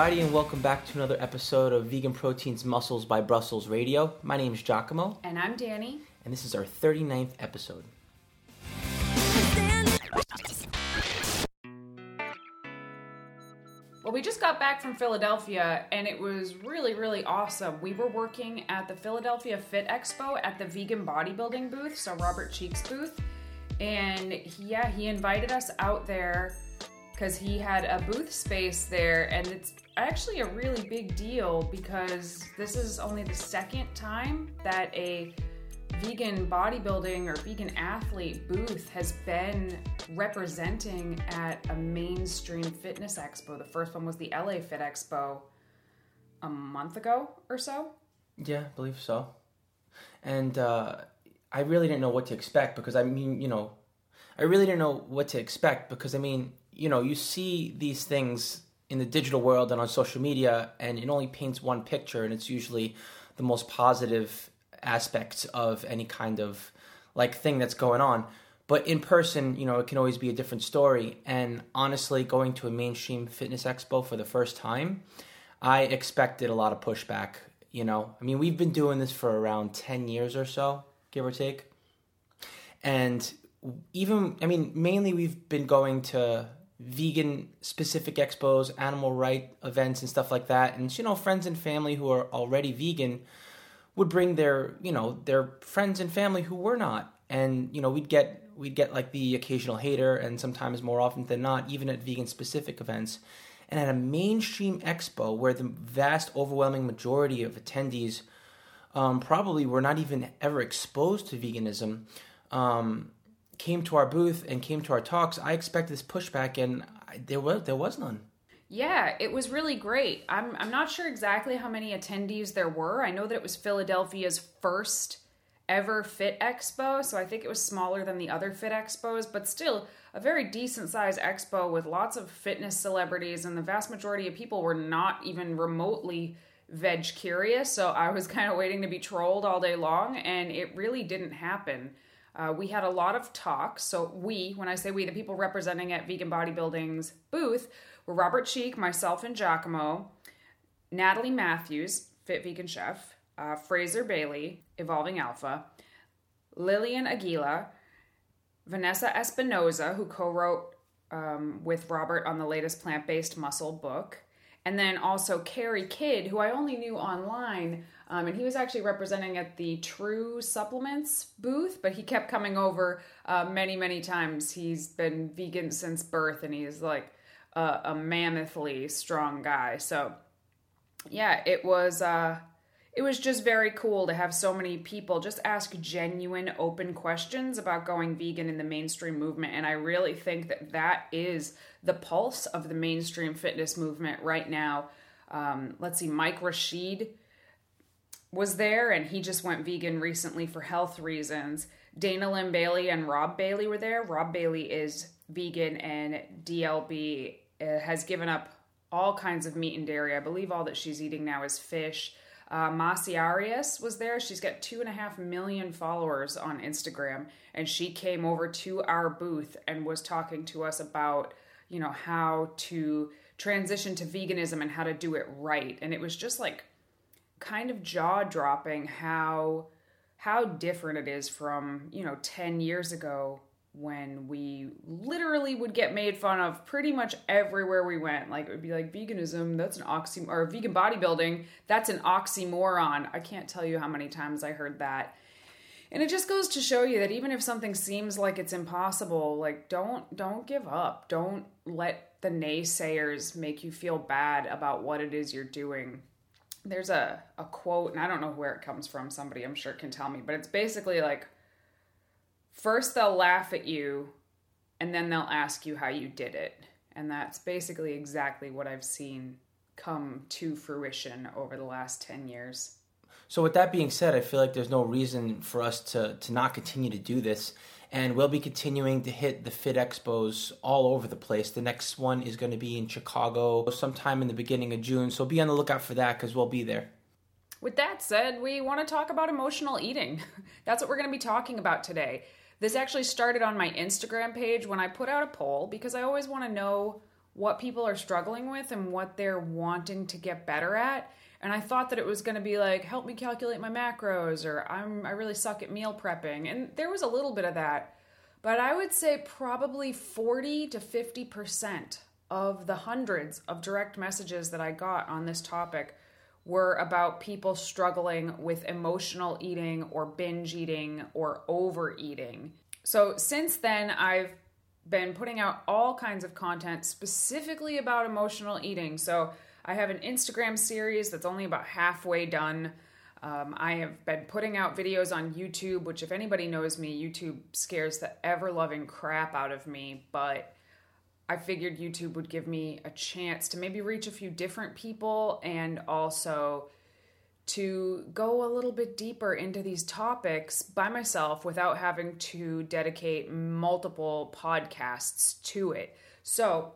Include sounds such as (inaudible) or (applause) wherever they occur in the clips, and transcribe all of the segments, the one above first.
everybody, and welcome back to another episode of Vegan Proteins Muscles by Brussels Radio. My name is Giacomo, And I'm Danny. and this is our 39th episode. Well, we just got back from Philadelphia and it was really, really awesome. We were working at the Philadelphia Fit Expo at the vegan bodybuilding booth, so Robert Cheeke's booth. And yeah, he invited us out there because he had a booth space there. And it's actually a really big deal because this is only the second time that a vegan bodybuilding or vegan athlete booth has been representing at a mainstream fitness expo. The first one was the LA Fit Expo a month ago or so. Yeah, I believe so. And uh, I really didn't know what to expect because I mean, you know, I really didn't know what to expect because I mean, you know, you see these things in the digital world and on social media, and it only paints one picture, and it's usually the most positive aspects of any kind of like thing that's going on. But in person, you know, it can always be a different story. And honestly, going to a mainstream fitness expo for the first time, I expected a lot of pushback. You know, I mean, we've been doing this for around 10 years or so, give or take. And even, I mean, mainly we've been going to vegan specific expos, animal right events, and stuff like that. And, you know, friends and family who are already vegan would bring their, you know, their friends and family who were not. And, you know, we'd get, we'd get like the occasional hater, and sometimes more often than not, even at vegan specific events. And at a mainstream expo where the vast, overwhelming majority of attendees um, probably were not even ever exposed to veganism, um, came to our booth and came to our talks, I expected this pushback, and I, there was there was none. Yeah, it was really great. I'm I'm not sure exactly how many attendees there were. I know that it was Philadelphia's first ever Fit Expo, so I think it was smaller than the other Fit Expos, but still a very decent sized expo with lots of fitness celebrities and the vast majority of people were not even remotely veg curious, so I was (laughs) kind of waiting to be trolled all day long and it really didn't happen. Uh, we had a lot of talks. So, we, when I say we, the people representing at Vegan Bodybuilding's booth were Robert Cheeke, myself, and Giacomo, Natalie Matthews, Fit Vegan Chef, uh, Fraser Bailey, Evolving Alpha, Lillian Aguila, Vanessa Espinoza, who co wrote um, with Robert on the latest plant based muscle book, and then also Carrie Kidd, who I only knew online. Um, and he was actually representing at the True Supplements booth, but he kept coming over uh, many, many times. He's been vegan since birth, and he's like a, a mammothly strong guy. So, yeah, it was. Uh, it was just very cool to have so many people just ask genuine open questions about going vegan in the mainstream movement and i really think that that is the pulse of the mainstream fitness movement right now um, let's see mike rashid was there and he just went vegan recently for health reasons dana linn bailey and rob bailey were there rob bailey is vegan and dlb uh, has given up all kinds of meat and dairy i believe all that she's eating now is fish uh, Massy Arias was there. She's got two and a half million followers on Instagram, and she came over to our booth and was talking to us about, you know, how to transition to veganism and how to do it right. And it was just like kind of jaw dropping how how different it is from you know 10 years ago when we literally would get made fun of pretty much everywhere we went. Like it would be like veganism, that's an oxymoron, or vegan bodybuilding, that's an oxymoron. I can't tell you how many times I heard that. And it just goes to show you that even if something seems like it's impossible, like don't don't give up. Don't let the naysayers make you feel bad about what it is you're doing. There's a, a quote, and I don't know where it comes from, somebody I'm sure can tell me, but it's basically like first they'll laugh at you and then they'll ask you how you did it. And that's basically exactly what I've seen come to fruition over the last 10 years. So with that being said, I feel like there's no reason for us to to not continue to do this. And we'll be continuing to hit the Fit Expos all over the place. The next one is going to be in Chicago sometime in the beginning of June. So be on the lookout for that because we'll be there. With that said, we want to talk about emotional eating. (laughs) That's what we're going to be talking about today. This actually started on my Instagram page when I put out a poll because I always want to know what people are struggling with and what they're wanting to get better at. And I thought that it was going to be like, help me calculate my macros, or I'm I really suck at meal prepping, and there was a little bit of that, but I would say probably forty to fifty percent of the hundreds of direct messages that I got on this topic were about people struggling with emotional eating or binge eating or overeating. So since then, I've been putting out all kinds of content specifically about emotional eating. So I have an Instagram series that's only about halfway done. Um, I have been putting out videos on YouTube, which, if anybody knows me, YouTube scares the ever loving crap out of me. But I figured YouTube would give me a chance to maybe reach a few different people and also to go a little bit deeper into these topics by myself without having to dedicate multiple podcasts to it. So,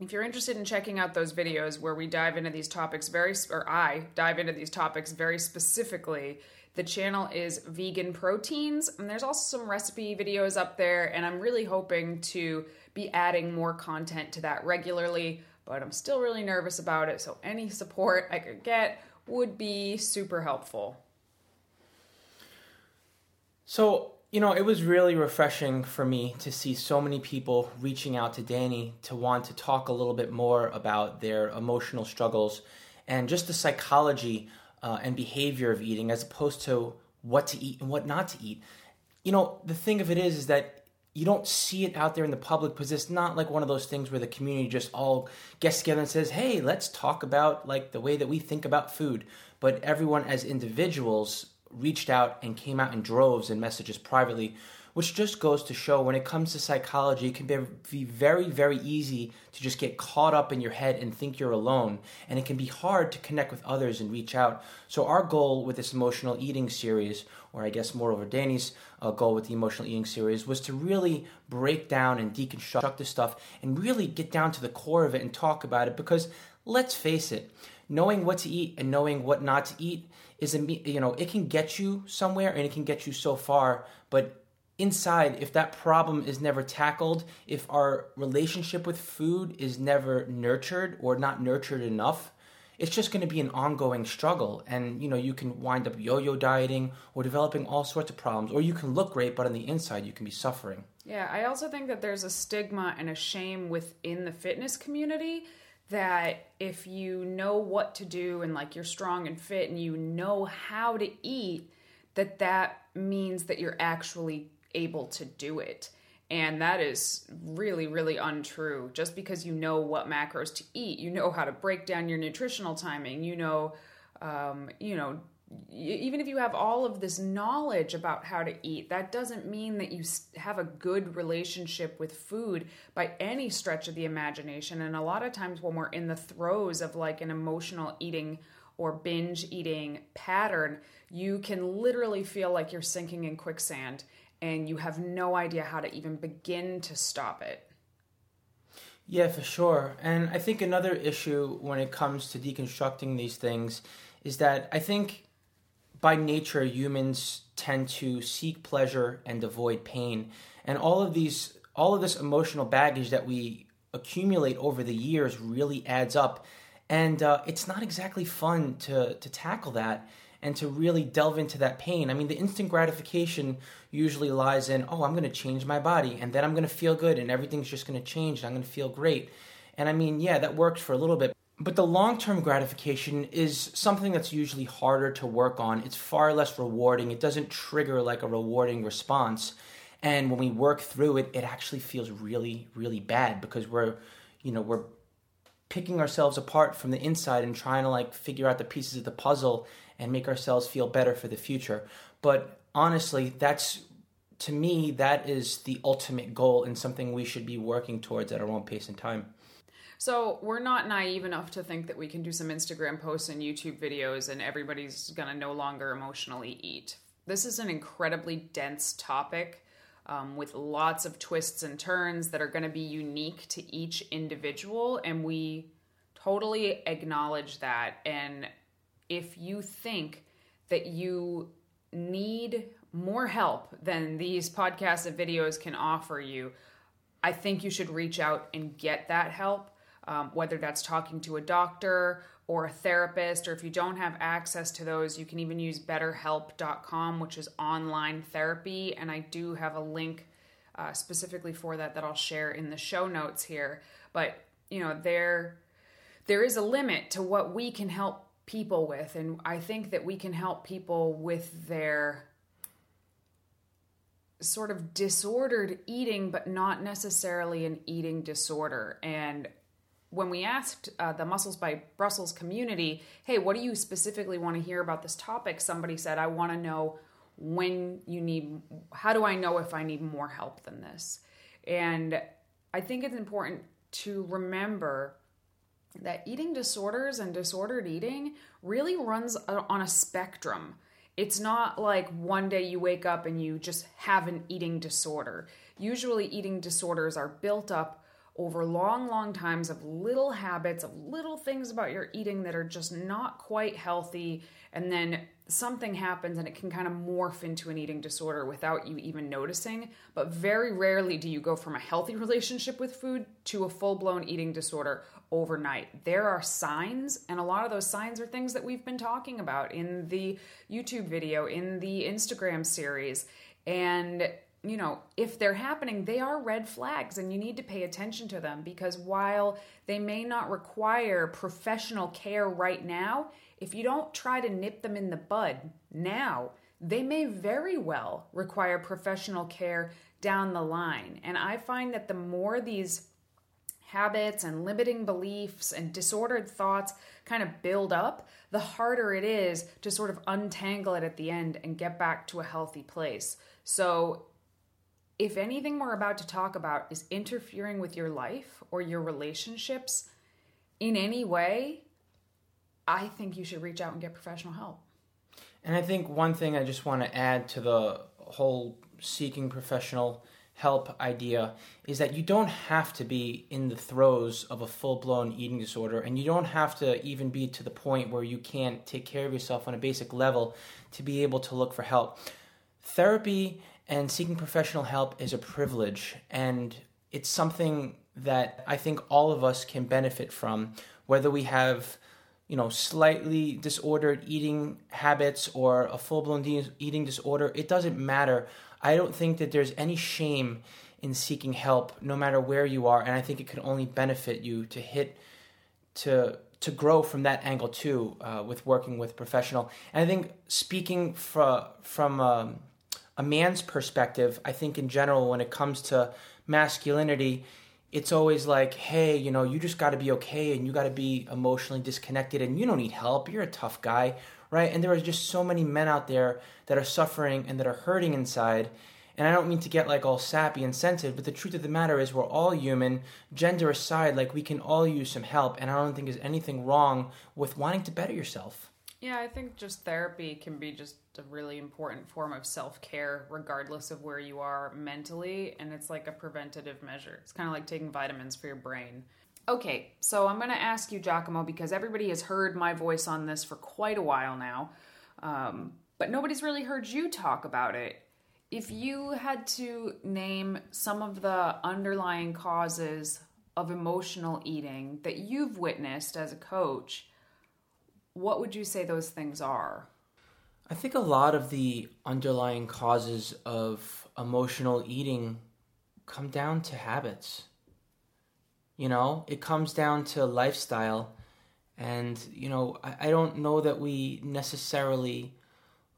if you're interested in checking out those videos where we dive into these topics very or I dive into these topics very specifically, the channel is Vegan Proteins and there's also some recipe videos up there and I'm really hoping to be adding more content to that regularly, but I'm still really nervous about it, so any support I could get would be super helpful. So, you know, it was really refreshing for me to see so many people reaching out to Danny to want to talk a little bit more about their emotional struggles and just the psychology uh, and behavior of eating as opposed to what to eat and what not to eat. You know, the thing of it is, is that you don't see it out there in the public because it's not like one of those things where the community just all gets together and says, "Hey, let's talk about like the way that we think about food." But everyone as individuals reached out and came out in droves and messages privately, which just goes to show when it comes to psychology, it can be very, very easy to just get caught up in your head and think you're alone. And it can be hard to connect with others and reach out. So, our goal with this emotional eating series, or I guess more over Danny's uh, goal with the emotional eating series, was to really break down and deconstruct this stuff and really get down to the core of it and talk about it. Because let's face it, knowing what to eat and knowing what not to eat is you know it can get you somewhere and it can get you so far but inside, if that problem is never tackled, if our relationship with food is never nurtured or not nurtured enough, it's just going to be an ongoing struggle. And, you know, you can wind up yo yo dieting or developing all sorts of problems, or you can look great, but on the inside, you can be suffering. Yeah, I also think that there's a stigma and a shame within the fitness community that if you know what to do and like you're strong and fit and you know how to eat, that that means that you're actually able to do it. And that is really, really untrue. Just because you know what macros to eat, you know how to break down your nutritional timing, you know, um, you know, even if you have all of this knowledge about how to eat, that doesn't mean that you have a good relationship with food by any stretch of the imagination. And a lot of times, when we're in the throes of like an emotional eating or binge eating pattern, you can literally feel like you're sinking in quicksand and you have no idea how to even begin to stop it. Yeah, for sure. And I think another issue when it comes to deconstructing these things is that I think by nature humans tend to seek pleasure and avoid pain. And all of these all of this emotional baggage that we accumulate over the years really adds up. And uh, it's not exactly fun to, to tackle that and to really delve into that pain. I mean, the instant gratification usually lies in, oh, I'm going to change my body and then I'm going to feel good and everything's just going to change and I'm going to feel great. And I mean, yeah, that works for a little bit. But the long term gratification is something that's usually harder to work on. It's far less rewarding. It doesn't trigger like a rewarding response. And when we work through it, it actually feels really, really bad because we're, you know, we're picking ourselves apart from the inside and trying to like figure out the pieces of the puzzle and make ourselves feel better for the future. But honestly, that's to me that is the ultimate goal and something we should be working towards at our own pace and time. So we're not naive enough to think that we can do some Instagram posts and YouTube videos and everybody's gonna no longer emotionally eat. This is an incredibly dense topic um, with lots of twists and turns that are going to be unique to each individual, and we totally acknowledge that. And if you think that you need more help than these podcasts and videos can offer you, I think you should reach out and get that help. Um, whether that's talking to a doctor or a therapist, or if you don't have access to those, you can even use betterhelp.com, which is online therapy. And I do have a link uh, specifically for that that I'll share in the show notes here. But, you know, there, there is a limit to what we can help people with. And I think that we can help people with their sort of disordered eating, but not necessarily an eating disorder. And when we asked uh, the Muscles by Brussels community, hey, what do you specifically want to hear about this topic? Somebody said, I want to know when you need, how do I know if I need more help than this? And I think it's important to remember that eating disorders and disordered eating really runs on a spectrum. It's not like one day you wake up and you just have an eating disorder. Usually, eating disorders are built up over long, long times of little habits, of little things about your eating that are just not quite healthy. And then something happens and it can kind of morph into an eating disorder without you even noticing. But very rarely do you go from a healthy (laughs) relationship with food to a full blown eating disorder overnight. There are signs, and a lot of those signs are things that we've been talking about in the YouTube video, in the Instagram series. And you know, if they're happening, they are red flags and you need to pay attention to them because while they may not require professional care right now, if you don't try to nip them in the bud now, they may very well require professional care down the line. And I find that the more these habits and limiting beliefs and disordered thoughts kind of build up, the harder it is to sort of untangle it at the end and get back to a healthy place. So, if anything we're about to talk about is interfering with your life or your relationships in any way, I think you should reach out and get professional help. And I think one thing I just want to add to the whole seeking professional help idea is that you don't have to be in the throes of a full blown eating disorder, and you don't have to even be to the point where you can't take care of yourself on a basic level to be able to look for help. Therapy and seeking professional help is a privilege, and it's something that I think all of us can benefit from, whether we have you know slightly disordered eating habits or a full-blown de- eating disorder it doesn't matter I don't think that there's any shame in seeking help, no matter where you are, and I think it can only benefit you to hit to to grow from that angle too uh, with working with professional. And I think speaking from from um, a man's perspective, I think in general when it comes to masculinity, it's always like, hey, you know, you just got to be okay and you got to be emotionally disconnected and you don't need help. You're a tough guy right? And there are just so many men out there that are suffering and that are hurting inside. And I don't mean to get like all sappy and sensitive, but the truth of the matter is we're all human, gender aside, like we can all use some help. And I don't think there's anything wrong with wanting to better yourself. Yeah, I think just therapy can be just a really important form of self care, regardless of where you are mentally. And it's like a preventative measure. It's kind of like taking vitamins for your brain. Okay, so I'm going to ask you, Giacomo, because everybody has heard my voice on this for quite a while now, um, but nobody's really heard you talk about it. If you had to name some of the underlying causes of emotional eating that you've witnessed as a coach, what would you say those things are? I think a lot of the underlying causes of emotional eating come down to habits. You know, it comes down to lifestyle. And, you know, I, I don't know that we necessarily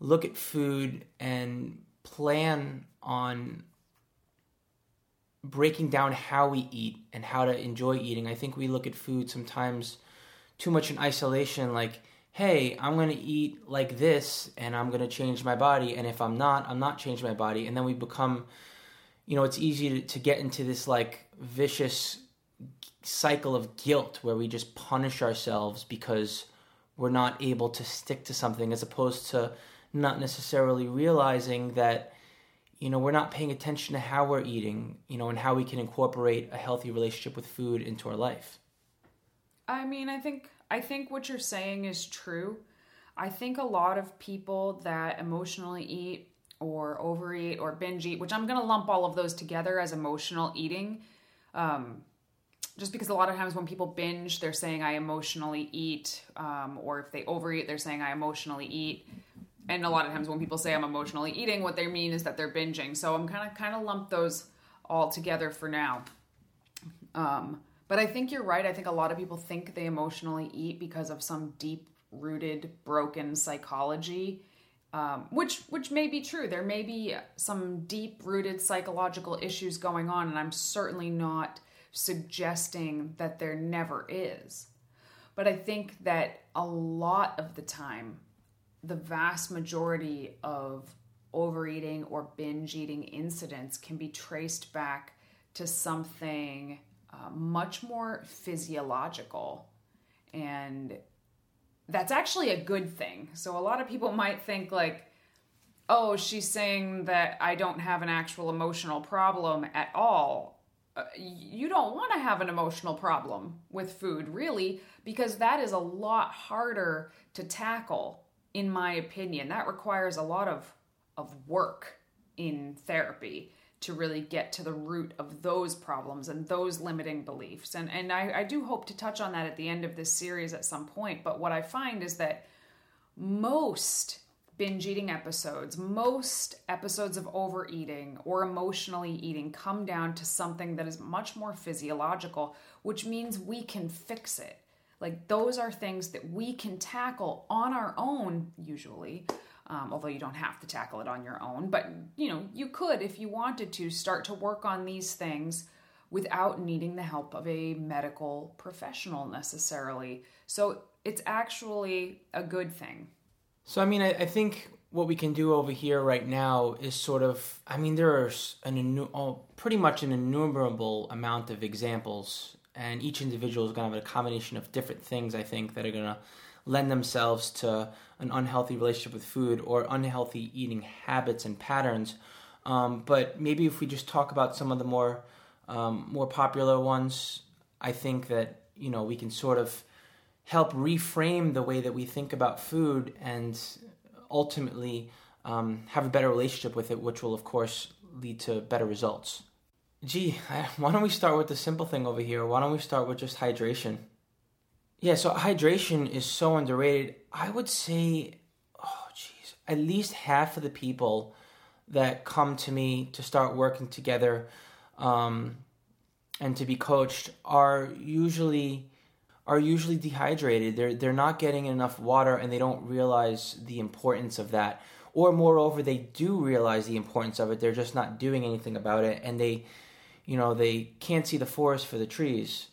look at food and plan on breaking down how we eat and how to enjoy eating. I think we look at food sometimes too much in isolation, like, hey, I'm going to eat like this and I'm going to change my body. And if I'm not, I'm not changing my body. And then we become, you know, it's easy to, to get into this like vicious cycle of guilt where we just punish ourselves because we're not able to stick to something as opposed to not necessarily realizing that you know we're not paying attention to how we're eating you know and how we can incorporate a healthy relationship with food into our life i mean i think i think what you're saying is true i think a lot of people that emotionally eat or overeat or binge eat which i'm going to lump all of those together as emotional eating um, just because a lot of times when people binge, they're saying I emotionally eat, um, or if they overeat, they're saying I emotionally eat. And a lot of times when people say I'm emotionally eating, what they mean is that they're binging. So I'm kind of kind of lump those all together for now. Um, but I think you're right. I think a lot of people think they emotionally eat because of some deep rooted broken psychology. Um, which which may be true. There may be some deep rooted psychological issues going on, and I'm certainly not suggesting that there never is. But I think that a lot of the time, the vast majority of overeating or binge eating incidents can be traced back to something uh, much more physiological. And that's actually a good thing. So a lot of people might think, like, oh, she's saying that I don't have an actual emotional problem at all. Uh, you don't want to have an emotional problem with food, really, because that is a lot harder to tackle, in my opinion. That requires a lot of, of work in therapy to really get to the root of those problems and those limiting beliefs. And, and I, I do hope to touch on that at the end of this series at some point. But what I find is that most binge eating episodes, most episodes of overeating or emotionally eating come down to something that is much more physiological, which means we can fix it. Like those are things that we can tackle on our own, usually. Um, although you don't have to tackle it on your own, but you know you could if you wanted to start to work on these things without needing the help of a medical professional necessarily. So it's actually a good thing. So, I mean, I, I, think what we can do over here right now is sort of, I mean, there are an oh, pretty much an innumerable amount of examples, and each individual is going to have a combination of different things, I think, that are going to lend themselves to an unhealthy relationship with food or unhealthy eating habits and patterns. Um, but maybe if we just talk about some of the more um, more popular ones, I think that you know we can sort of help reframe the way that we think about food and ultimately um, have a better relationship with it, which will, of course, lead to better results. Gee, (laughs) why don't we start with the simple thing over here? Why don't we start with just hydration? Yeah, so hydration is so underrated. I would say, oh, geez, at least half of the people that come to me to start working together um, and to be coached are usually are usually dehydrated. They're they're not getting enough water and they don't realize the importance of that. Or moreover, they do realize the importance of it. They're just not doing anything about it and they you know, they can't see the forest for the trees.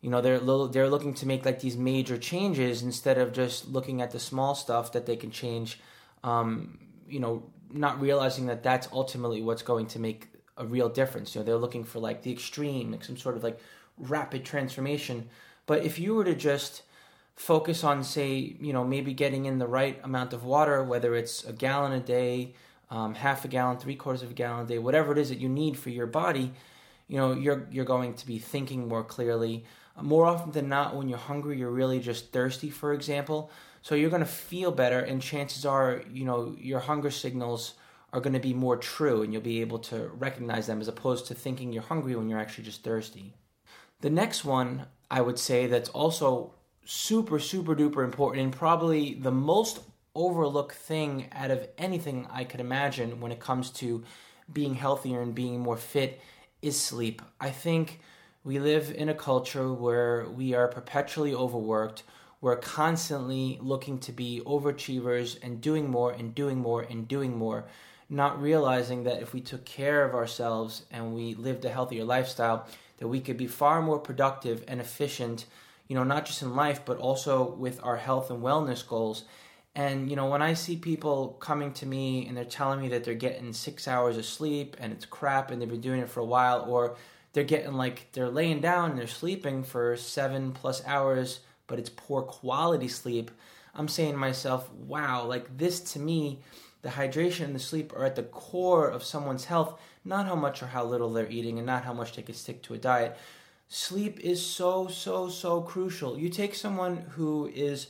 You know, they're they're looking to make like these major changes instead of just looking at the small stuff that they can change. Um, you know, not realizing that that's ultimately what's going to make a real difference. You know, they're looking for like the extreme, like some sort of like rapid transformation but if you were to just focus on, say, you know, maybe getting in the right amount of water, whether it's a gallon a day, um, half a gallon, three quarters of a gallon a day, whatever it is that you need for your body, you know, you're you're going to be thinking more clearly. More often than not, when you're hungry, you're really just thirsty, for example. So you're going to feel better, and chances are, you know, your hunger signals are going to be more true, and you'll be able to recognize them as opposed to thinking you're hungry when you're actually just thirsty. The next one I would say that's also super, super duper important and probably the most overlooked thing out of anything I could imagine when it comes to being healthier and being more fit is sleep. I think we live in a culture where we are perpetually overworked. We're constantly looking to be overachievers and doing more and doing more and doing more, not realizing that if we took care of ourselves and we lived a healthier lifestyle, that we could be far more productive and efficient, you know, not just in life, but also with our health and wellness goals. And, you know, when I see people coming to me and they're telling me that they're getting six hours of sleep and it's crap and they've been doing it for a while, or they're getting like, they're laying down and they're sleeping for seven plus hours, but it's poor quality sleep, I'm saying to myself, wow, like this to me, the hydration and the sleep are at the core of someone's health not how much or how little they're eating and not how much they can stick to a diet. Sleep is so, so, so crucial. You take someone who is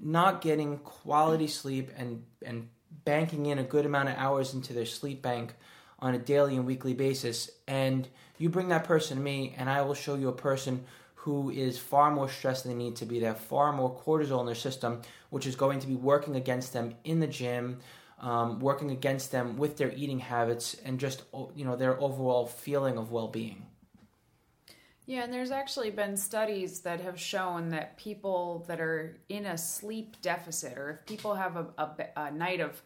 not getting quality sleep and, and banking in a good amount of hours into their sleep bank on a daily and weekly basis, and you bring that person to me, and I will show you a person who is far more stressed than they need to be. They have far more cortisol in their system, which is going to be working against them in the gym, um, working against them with their eating habits, and just you know their overall feeling of well-being. Yeah, and there's actually been studies that have shown that people that are in a sleep deficit, or if people have a, a, a night of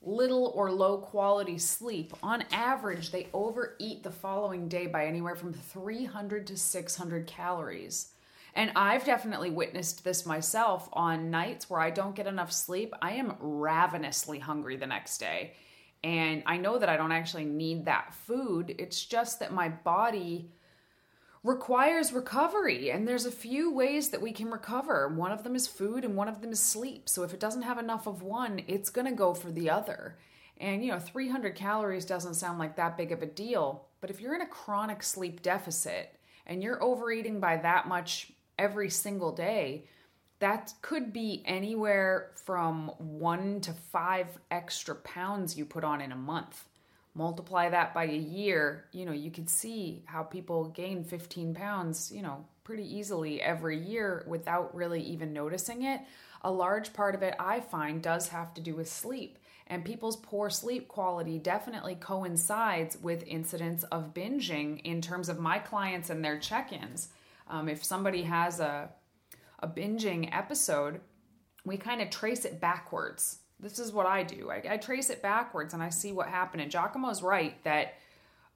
little or low quality sleep, on average, they overeat the following day by anywhere from 300 to 600 calories. And I've definitely witnessed this myself on nights where I don't get enough sleep. I am ravenously hungry the next day. And I know that I don't actually need that food. It's just that my body requires recovery and there's a few ways that we can recover. One of them is food and one of them is sleep. So if it doesn't have enough of one it's going to go for the other. And you know 300 calories doesn't sound like that big of a deal but if you're in a chronic sleep deficit and you're overeating by that much every single day that could be anywhere from 1 to 5 extra pounds you put on in a month multiply that by a year, you know, you could see how people gain 15 pounds, you know, pretty easily every year without really even noticing it. A large part of it, I find, does have to do with sleep. And people's poor sleep quality definitely coincides with incidents of binging in terms of my clients and their check ins. Um, if somebody has a, a binging episode, we kind of trace it backwards this is what I do. I, I trace it backwards and I see what happened. And Giacomo's right that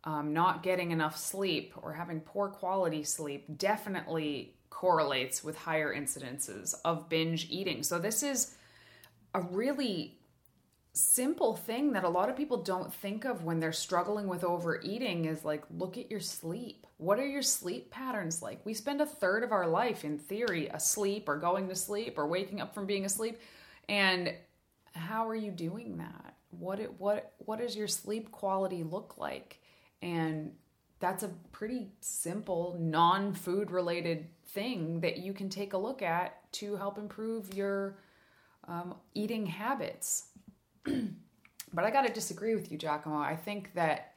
um, not getting enough sleep or having poor quality sleep definitely correlates with higher incidences of binge eating. So this is a really simple thing that a lot of people don't think of when they're struggling with overeating is like look at your sleep. What are your sleep patterns like? We spend a third of our life in theory asleep or going to sleep or waking up from being asleep and how are you doing that? What it, what what does your sleep quality look like? And that's a pretty simple non-food related thing that you can take a look at to help improve your um, eating habits. (clears throat) but I got to disagree with you, Giacomo. I think that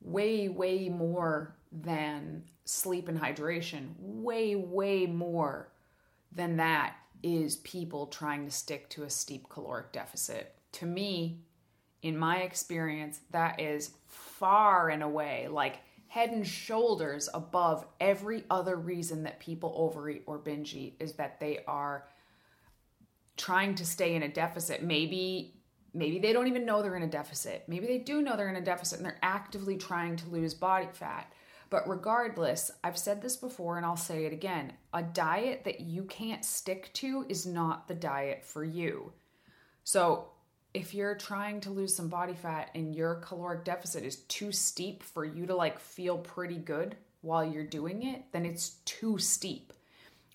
way, way more than sleep and hydration, way, way more than that is people trying to stick to a steep caloric deficit. To me, in my experience, that is far and away like head and shoulders above every other reason that people overeat or binge eat is that they are trying to stay in a deficit. Maybe maybe they don't even know they're in a deficit. Maybe they do know they're in a deficit and they're actively trying to lose body fat. But regardless, I've said this before and I'll say it again a diet that you can't stick to is not the diet for you. So, if you're trying to lose some body fat and your caloric deficit is too steep for you to like feel pretty good while you're doing it, then it's too steep.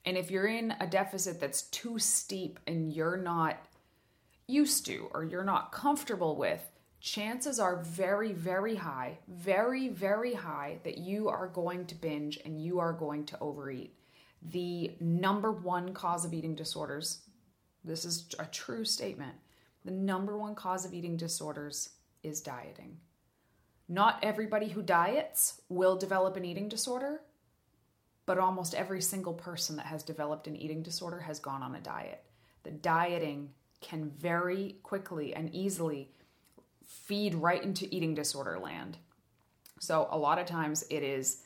And if you're in a deficit that's too steep and you're not used to or you're not comfortable with, chances are very, very high, very, very high that you are going to binge and you are going to overeat. The number one cause of eating disorders, this is a true statement, the number one cause of eating disorders is dieting. Not everybody who diets will develop an eating disorder, but almost every single person that has developed an eating disorder has gone on a diet. The dieting can very quickly and easily feed right into eating disorder land. So, a lot of times it is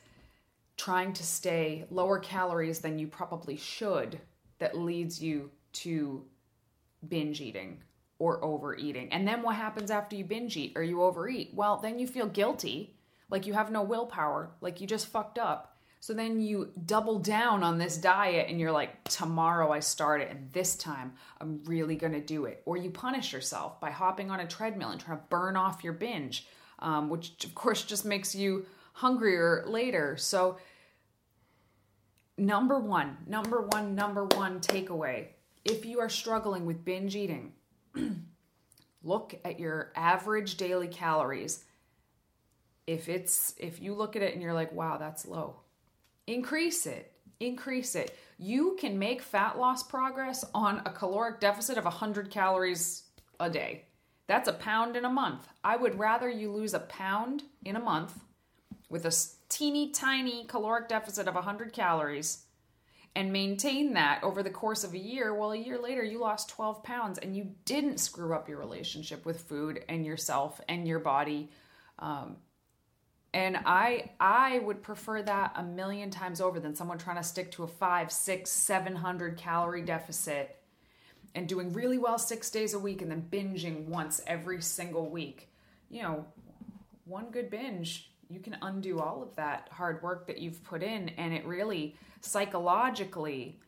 trying to stay lower calories than you probably should that leads you to binge eating or overeating. And then what happens after you binge eat or you overeat? Well, then you feel guilty, like you have no willpower, like you just fucked up. So then you double down on this diet and you're like, tomorrow I start it and this time I'm really gonna do it. Or you punish yourself by hopping on a treadmill and trying to burn off your binge, um, which of course just makes you hungrier later. So, number one, number one, number one takeaway if you are struggling with binge eating, (clears throat) look at your average daily calories. If it's if you look at it and you're like, wow, that's low Increase it. Increase it. You can make fat loss progress on a caloric deficit of 100 calories a day. That's a pound in a month. I would rather you lose a pound in a month with a teeny tiny caloric deficit of 100 calories and maintain that over the course of a year, well, a year later you lost 12 pounds and you didn't screw up your relationship with food and yourself and your body. Um, and I I would prefer that a million times over than someone trying to stick to a five, six, seven hundred calorie deficit and doing really well six days a week and then binging once every single week. You know, one good binge, you can undo all of that hard work that you've put in. And it really psychologically,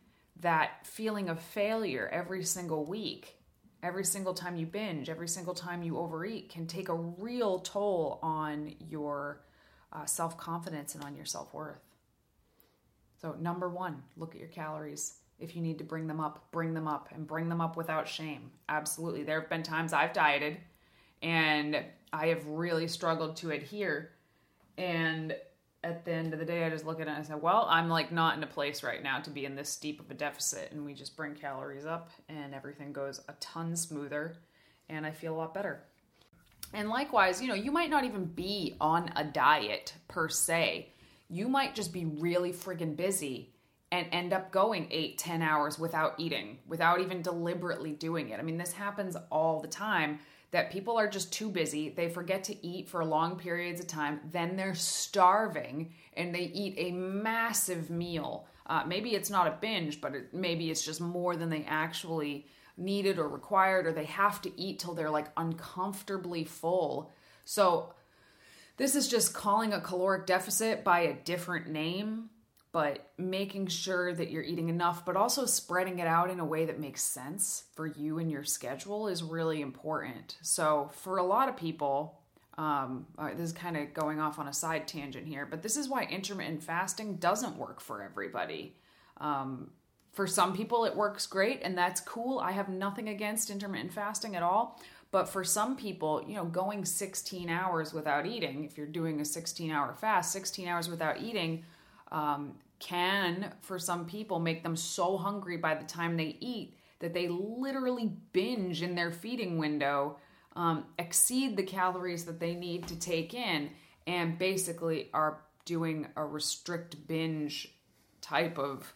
that feeling of failure every single week, every single time you binge, every single time you overeat can take a real toll on your uh, self confidence and on your self worth. So, number one, look at your calories. If you need to bring them up, bring them up and bring them up without shame. Absolutely. There have been times I've dieted and I have really struggled to adhere. And at the end of the day, I just look at it and I say, well, I'm like not in a place right now to be in this steep of a deficit. And we just bring calories up and everything goes a ton smoother and I feel a lot better. And likewise, you know, you might not even be on a diet per se. You might just be really friggin' busy and end up going eight, ten hours without eating, without even deliberately doing it. I mean, this happens all the time that people are just too busy. They forget to eat for long periods of time. Then they're starving and they eat a massive meal. Uh, maybe it's not a binge, but it, maybe it's just more than they actually needed or required, or they have to eat till they're like uncomfortably full. So, this is just calling a caloric deficit by a different name, but making sure that you're eating enough, but also spreading it out in a way that makes sense for you and your schedule is really important. So, for a lot of people, um, uh, this is kind of going off on a side tangent here, but this is why intermittent fasting doesn't work for everybody. Um, for some people, it works great, and that's cool. I have nothing against intermittent fasting at all. But for some people, you know, going 16 hours without eating, if you're doing a 16 hour fast, 16 hours without eating um, can, for some people, make them so hungry by the time they eat that they literally binge in their feeding window, um, exceed the calories that they need to take in, and basically are doing a restrict binge type of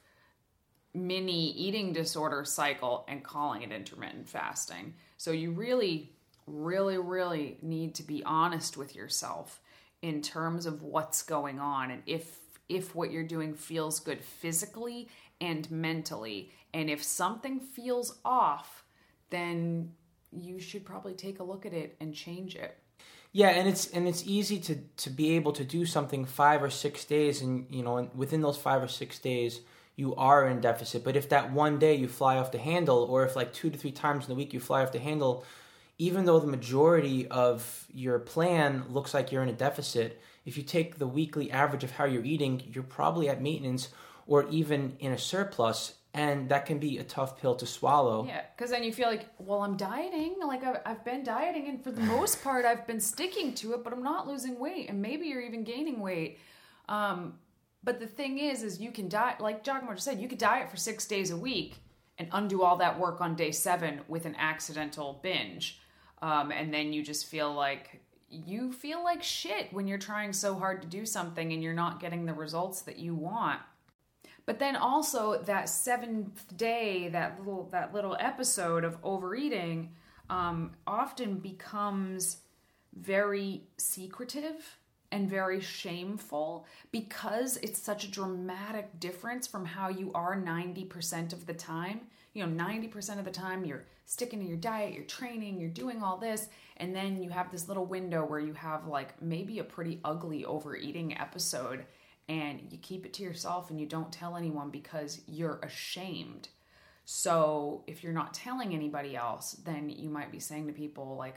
mini eating disorder cycle and calling it intermittent fasting. So you really, really, really need to be honest with yourself in terms of what's going on and if if what you're doing feels good physically and mentally. And if something feels off, then you should probably take a look at it and change it. Yeah, and it's and it's easy to to be able to do something 5 or 6 days and you know within those 5 or 6 days you are in deficit. But if that one day you fly off the handle, or if like two to three times in the week you fly off the handle, even though the majority of your plan looks like you're in a deficit, if you take the weekly average of how you're eating, you're probably at maintenance or even in a surplus. And that can be a tough pill to swallow. Yeah, because then you feel like, well, I'm dieting. Like I've, I've been dieting, and for the most part, I've been sticking to it, but I'm not losing weight. And maybe you're even gaining weight. Um, but the thing is, is you can diet, like just said, you could diet for six days a week and undo all that work on day seven with an accidental binge. Um, and then you just feel like you feel like shit when you're trying so hard to do something and you're not getting the results that you want. But then also that seventh day, that little that little episode of overeating, um, often becomes very secretive and very shameful because it's such a dramatic difference from how you are 90% of the time. You know, 90% of the time you're sticking to your diet, you're training, you're doing all this, and then you have this little window where you have like maybe a pretty ugly overeating episode and you keep it to yourself and you don't tell anyone because you're ashamed. So, if you're not telling anybody else, then you might be saying to people like,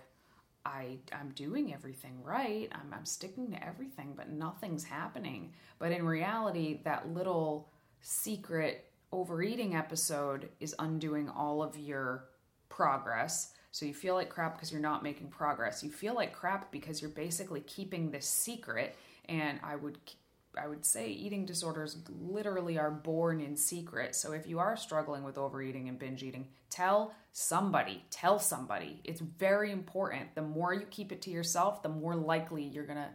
I I'm doing everything right. I'm I'm sticking to everything, but nothing's happening. But in reality, that little secret overeating episode is undoing all of your progress. So you feel like crap because you're not making progress. You feel like crap because you're basically keeping this secret and I would I would say eating disorders literally are born in secret. So if you are struggling with overeating and binge eating, tell somebody. Tell somebody. It's very important. The more you keep it to yourself, the more likely you're going to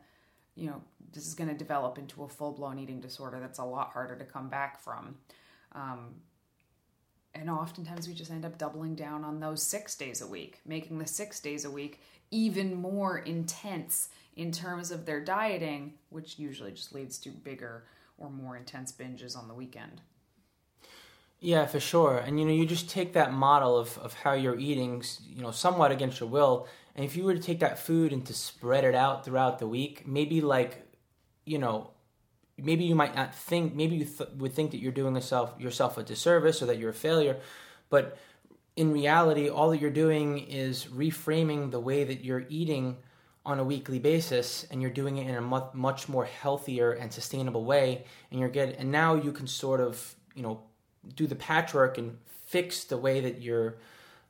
you know, this is going to develop into a full blown eating disorder that's a lot harder to come back from. Um, and oftentimes we just end up doubling down on those six days a week, making the six days a week even more intense in terms of their dieting, which usually just leads to bigger or more intense binges on the weekend. Yeah, for sure. And you know, you just take that model of, of how you're eating, you know, somewhat against your will, and if you were to take that food and to spread it out throughout the week, maybe like, you know, maybe you might not think, maybe you th- would think that you're doing yourself yourself a disservice or that you're a failure, but in reality, all that you're doing is reframing the way that you're eating on a weekly basis, and you're doing it in a much, much more healthier and sustainable way, and you're getting, and now you can sort of, you know, do the patchwork and fix the way that you're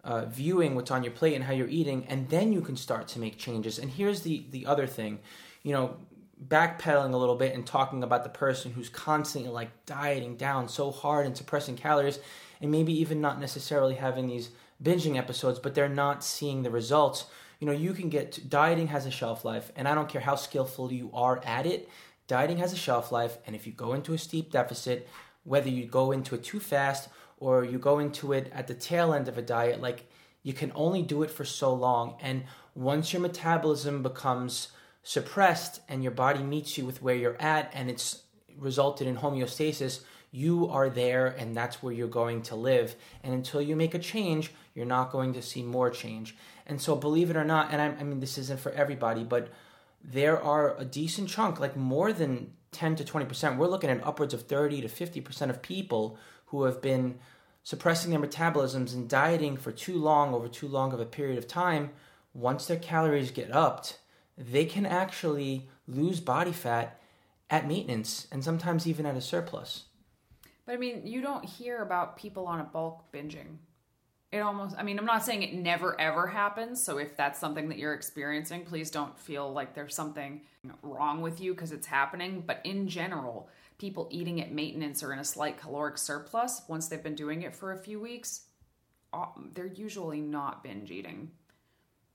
uh, viewing what's on your plate and how you're eating, and then you can start to make changes. And here's the the other thing, you know, backpedaling a little bit and talking about the person who's constantly like dieting down so hard and suppressing calories, and maybe even not necessarily having these binging episodes, but they're not seeing the results. You know, you can get dieting has a shelf life, and I don't care how skillful you are at it. Dieting has a shelf life, and if you go into a steep deficit, whether you go into it too fast or you go into it at the tail end of a diet, like you can only do it for so long. And once your metabolism becomes suppressed and your body meets you with where you're at and it's resulted in homeostasis, you are there and that's where you're going to live. And until you make a change, you're not going to see more change. And so, believe it or not, and I, I mean, this isn't for everybody, but there are a decent chunk, like more than 10 to 20%. We're looking at upwards of 30 to 50% of people who have been suppressing their metabolisms and dieting for too long over too long of a period of time. Once their calories get upped, they can actually lose body fat at maintenance and sometimes even at a surplus. But I mean, you don't hear about people on a bulk binging. It almost i mean i'm not saying it never ever happens. So if that's something that you're experiencing please don't feel like there's something wrong with you because it's happening. But in general people eating at maintenance or in a slight caloric surplus once they've been doing it for a few weeks uh, they're usually not binge eating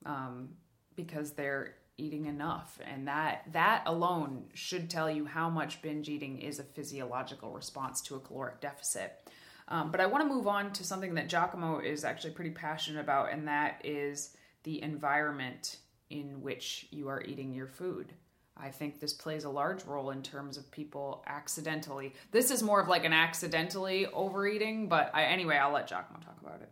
um, because they're eating enough and that that alone should tell you how much binge eating is a physiological response to a caloric deficit um, but I want to move on to something that Giacomo is actually pretty passionate about, and that is the environment in which you are eating your food. I think this plays a large role in terms of people accidentally. This is more of like an accidentally overeating, but I, anyway, I'll let Giacomo talk about it.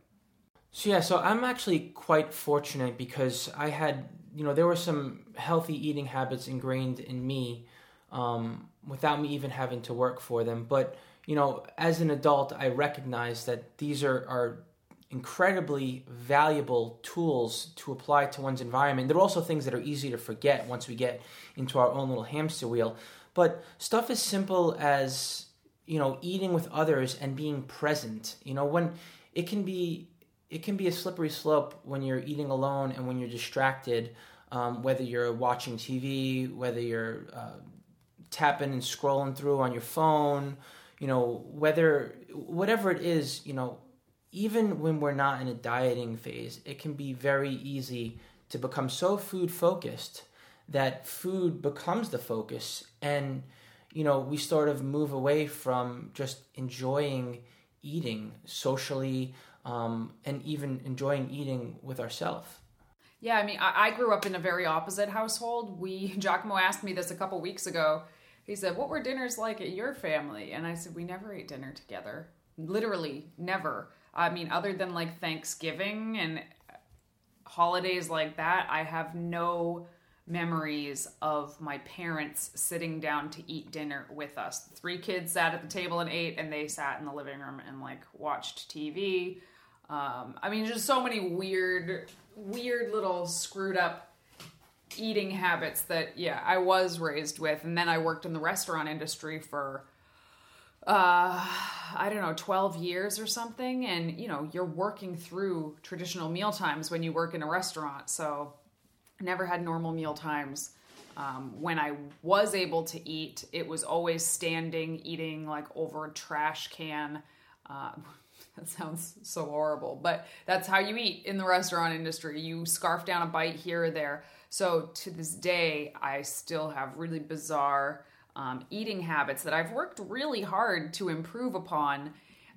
So yeah, so I'm actually quite fortunate because I had, you know, there were some healthy eating habits ingrained in me um, without me even having to work for them. But you know, as an adult, I recognize that these are, are incredibly valuable tools to apply to one's environment. They're also things that are easy to forget once we get into our own little hamster wheel. But stuff as simple as, you know, eating with others and being present. You know, when it can be it can be a slippery slope when you're eating alone and when you're distracted, um, whether you're watching TV, whether you're uh, tapping and scrolling through on your phone, you know, whether whatever it is, you know, even when we're not in a dieting phase, it can be very easy to become so food focused that food becomes the focus and you know, we sort of move away from just enjoying eating socially um, and even enjoying eating with ourselves. Yeah, I mean, I, I, grew up in a very opposite household. We (laughs) Giacomo asked me this a couple weeks ago he said, What were dinners like at your family? And I said, We never ate dinner together. Literally, never. I mean, other than like Thanksgiving and holidays like that, I have no memories of my parents sitting down to eat dinner with us. Three kids sat at the table and ate, and they sat in the living room and like watched TV. Um, I mean, just so many weird, weird little screwed up eating habits that yeah I was raised with, and then I worked in the restaurant industry for uh I don't know 12 years or something, and you know you're working through traditional meal times when you work in a restaurant, so never had normal meal times. Um, when I was able to eat, it was always standing, eating like over a trash can. Uh, (laughs) that sounds so horrible, but that's how you eat in the restaurant industry. You scarf down a bite here or there. So to this day, I still have really bizarre um, eating habits that I've worked really hard to improve upon.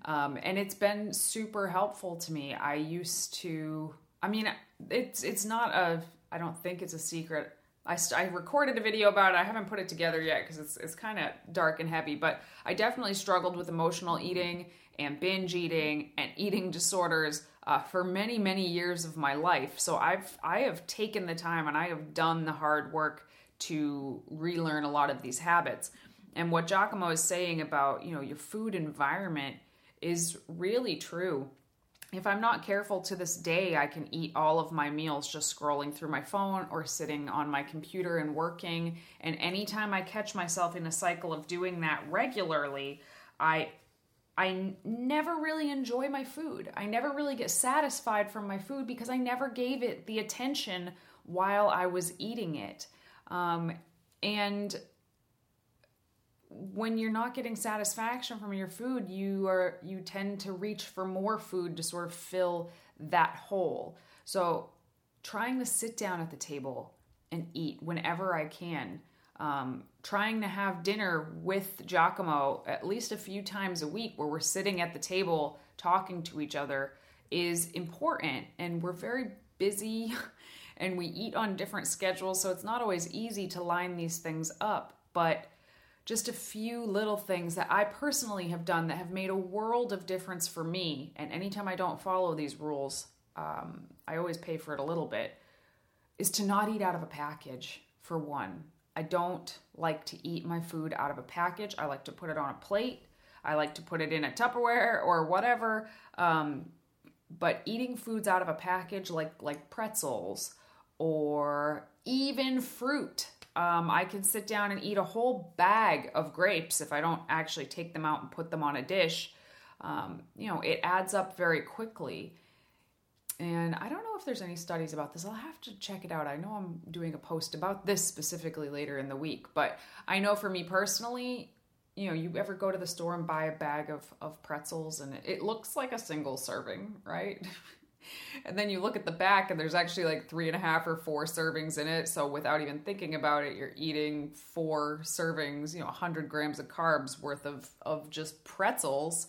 Um, and it's been super helpful to me. I used to, I mean, it's it's not a, I don't think it's a secret. I, st- I recorded a video about it. I haven't put it together yet because it's, it's kind of dark and heavy, but I definitely struggled with emotional eating and binge eating and eating disorders uh, for many, many years of my life. So I've, I have taken the time and I have done the hard work to relearn a lot of these habits. And what Giacomo is saying about, you know, your food environment is really true. If I'm not careful to this day, I can eat all of my meals just scrolling through my phone or sitting on my computer and working. And anytime I catch myself in a cycle of doing that regularly, I I never really enjoy my food. I never really get satisfied from my food because I never gave it the attention while I was eating it. Um, and when you're not getting satisfaction from your food, you are you tend to reach for more food to sort of fill that hole. So trying to sit down at the table and eat whenever I can. Um, trying to have dinner with Giacomo at least a few times a week where we're sitting at the table talking to each other is important. And we're very busy (laughs) and we eat on different schedules, so it's not always easy to line these things up. But just a few little things that I personally have done that have made a world of difference for me. And anytime I don't follow these rules, um, I always pay for it a little bit, is to not eat out of a package, for one. I don't like to eat my food out of a package. I like to put it on a plate. I like to put it in a Tupperware or whatever. Um, but eating foods out of a package, like like pretzels or even fruit. Um, I can sit down and eat a whole bag of grapes if I don't actually take them out and put them on a dish. Um, you know, it adds up very quickly. And I don't know if there's any studies about this. I'll have to check it out. I know I'm doing a post about this specifically later in the week, but I know for me personally, you know, you ever go to the store and buy a bag of, of pretzels and it, it looks like a single serving, right? (laughs) and then you look at the back and there's actually like three and a half or four servings in it. So without even thinking about it you're eating four servings you know 100 grams of carbs worth of, of just pretzels.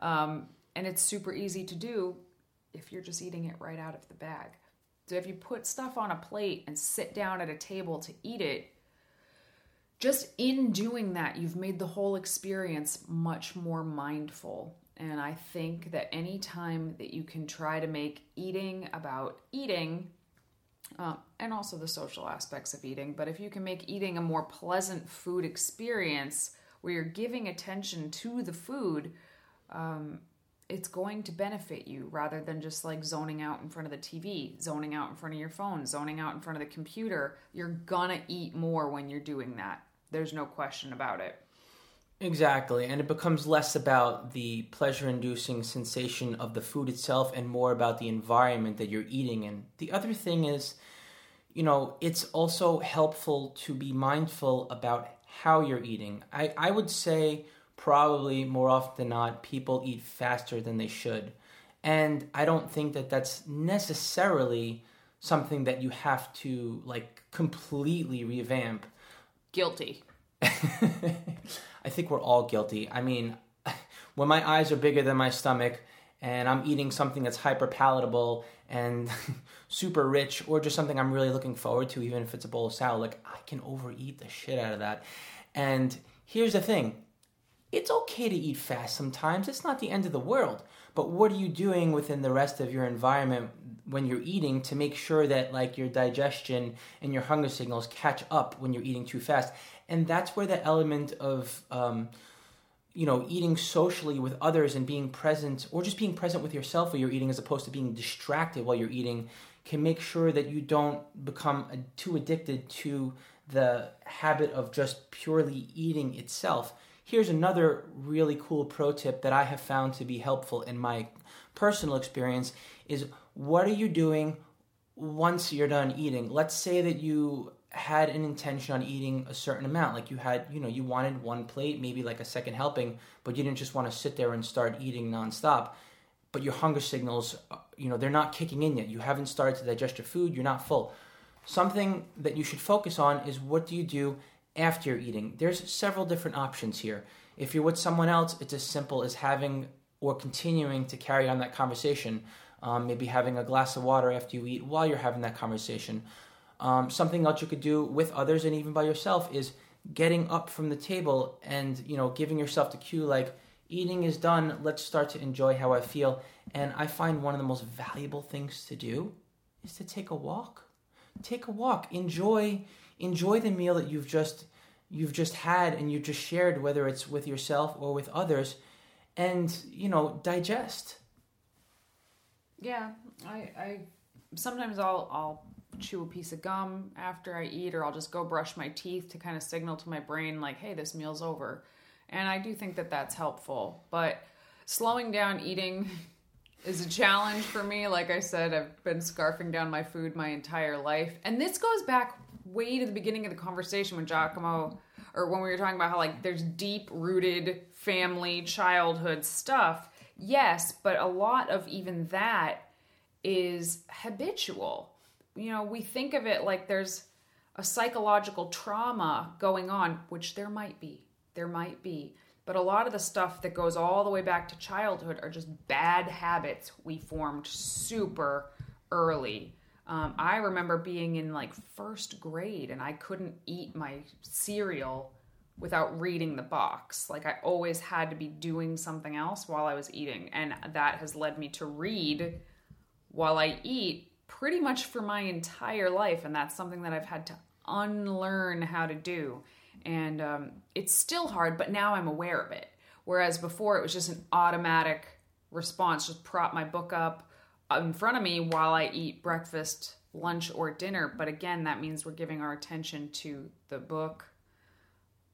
Um, and it's super easy to do if you're just eating it right out of the bag. So if you put stuff on a plate and sit down at a table to eat it just in doing that you've made the whole experience much more mindful and I think that any time that you can try to make eating about eating, uh, and also the social aspects of eating, but if you can make eating a more pleasant food experience where you're giving attention to the food, um, it's going to benefit you rather than just like zoning out in front of the TV, zoning out in front of your phone, zoning out in front of the computer. You're gonna eat more when you're doing that. There's no question about it. Exactly, and it becomes less about the pleasure inducing sensation of the food itself and more about the environment that you're eating in. The other thing is, you know, it's also helpful to be mindful about how you're eating. I, I would say probably more often than not, people eat faster than they should. And I don't think that that's necessarily something that you have to like completely revamp. Guilty. (laughs) I think we're all guilty. I mean, (laughs) when my eyes are bigger than my stomach and I'm eating something that's hyper palatable and (laughs) super rich or just something I'm really looking forward to, even if it's a bowl of salad, like I can overeat the shit out of that. And here's the thing it's okay to eat fast sometimes, it's not the end of the world. But what are you doing within the rest of your environment when you're eating to make sure that like your digestion and your hunger signals catch up when you're eating too fast? And that's where the element of um, you know eating socially with others and being present or just being present with yourself while you're eating as opposed to being distracted while you're eating can make sure that you don't become too addicted to the habit of just purely eating itself. Here's another really cool pro tip that i have found to be helpful in my personal experience is what are you doing once you're done eating? Let's say that you had an intention on eating a certain amount like you had you know you wanted one plate maybe like a second helping but you didn't just want to sit there and start eating nonstop but your hunger signals, uh, you know, they're not kicking in yet. You haven't started to digest your food. You're not full. Something that you should focus on is what do you do after you're eating. There's several different options here. If you're with someone else, it's as simple as having or continuing to carry on that conversation. Um, maybe having a glass of water after you eat while you're having that conversation. Um, something else you could do with others and even by yourself is getting up from the table and you know giving yourself the cue like eating is done let's start to enjoy how i feel. And i find one of the most valuable things to do is to take a walk. Take a walk. Enjoy enjoy the meal that you've just you've just had and you just shared whether it's with yourself or with others and you know digest. Yeah i i sometimes i'll i'll chew a piece of gum after I eat, or I'll just go brush my teeth to kind of signal to my brain, like, hey, this meal's over. And I do think that that's helpful. But slowing down eating (laughs) is a challenge for me. Like I said, I've been scarfing down my food my entire life. And this goes back way to the beginning of the conversation when Giacomo, or when we were talking about how, like, there's deep rooted family, childhood stuff. Yes, but a lot of even that is habitual you know, we think of it like there's a psychological trauma going on, which there might be. There might be. But a lot of the stuff that goes all the way back to childhood are just bad habits we formed super early. Um, I remember being in like first grade and I couldn't eat my cereal without reading the box. Like I always had to be doing something else while I was eating. And that has led me to read while I eat pretty much for my entire life, and that's something that I've had to unlearn how to do. And um, it's still hard, but now I'm aware of it. Whereas before, it was just an automatic response just prop my book up in front of me while I eat breakfast, lunch, or dinner. But again, that means we're giving our attention to the book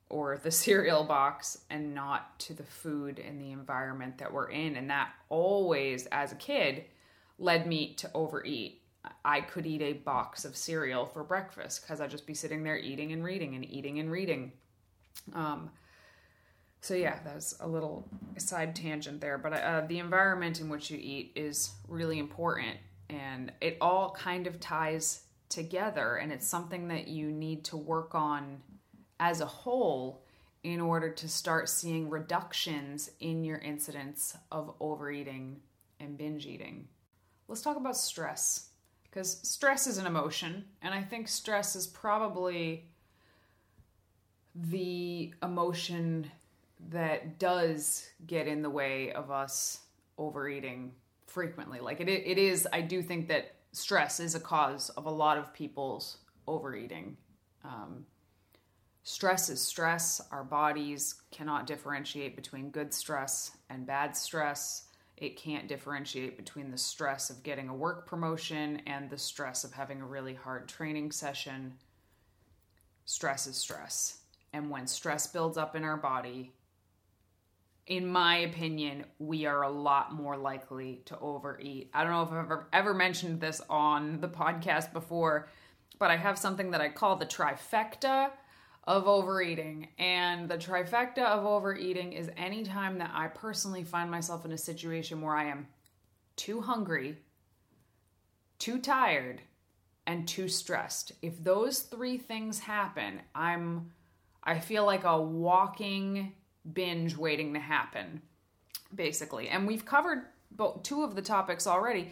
or the (laughs) cereal box and not to the food and the environment that we're in. And that always, as a kid, led me to overeat. I could eat a box of cereal for breakfast because I'd just be sitting there eating and reading and eating and reading. Um, so yeah, that's a little side tangent there, but uh, the environment in which you eat is really important, and it all kind of ties together, and it's something that you need to work on as a whole in order to start seeing reductions in your incidence of overeating and binge eating. Let's talk about stress because stress is an emotion, and I think stress is probably the emotion that does get in the way of us overeating frequently. Like it, it is, I do think that stress is a cause of a lot of people's overeating. Um, stress is stress. Our bodies cannot differentiate between good stress and bad stress it can't differentiate between the stress of getting a work promotion and the stress of having a really hard training session. Stress is stress. And when stress builds up in our body, in my opinion, we are a lot more likely to overeat. I don't know if I've ever, ever mentioned this on the podcast before, but I have something that I call the trifecta of overeating. And the trifecta of overeating is anytime that I personally find myself in a situation where I am too hungry, too tired, and too stressed. If those three things happen, I'm I feel like a walking binge waiting to happen basically. And we've covered both two of the topics already.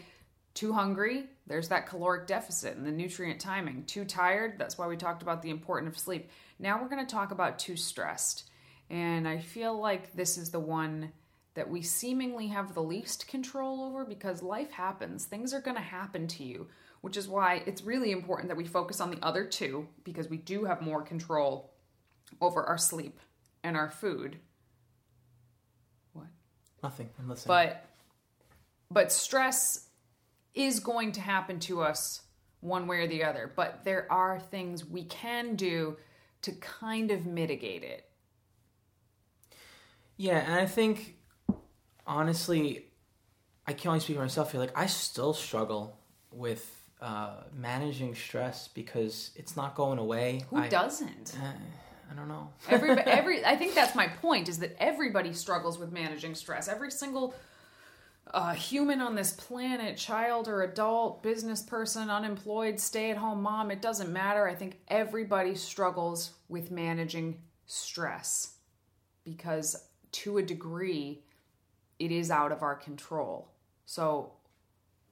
Too hungry, there's that caloric deficit and the nutrient timing. Too tired, that's why we talked about the importance of sleep. Now we're going to talk about too stressed. And I feel like this is the one that we seemingly have the least control over because life happens. Things are going to happen to you, which is why it's really important that we focus on the other two because we do have more control over our sleep and our food. What? Nothing. I'm listening. But but stress is going to happen to us one way or the other, but there are things we can do to kind of mitigate it. Yeah, and I think honestly, I can only speak for myself here. Like, I still struggle with uh, managing stress because it's not going away. Who I, doesn't? Uh, I don't know. every, (laughs) every, I think that's my point is that everybody struggles with managing stress. Every single a human on this planet, child or adult, business person, unemployed, stay at home mom, it doesn't matter. I think everybody struggles with managing stress because to a degree, it is out of our control. So,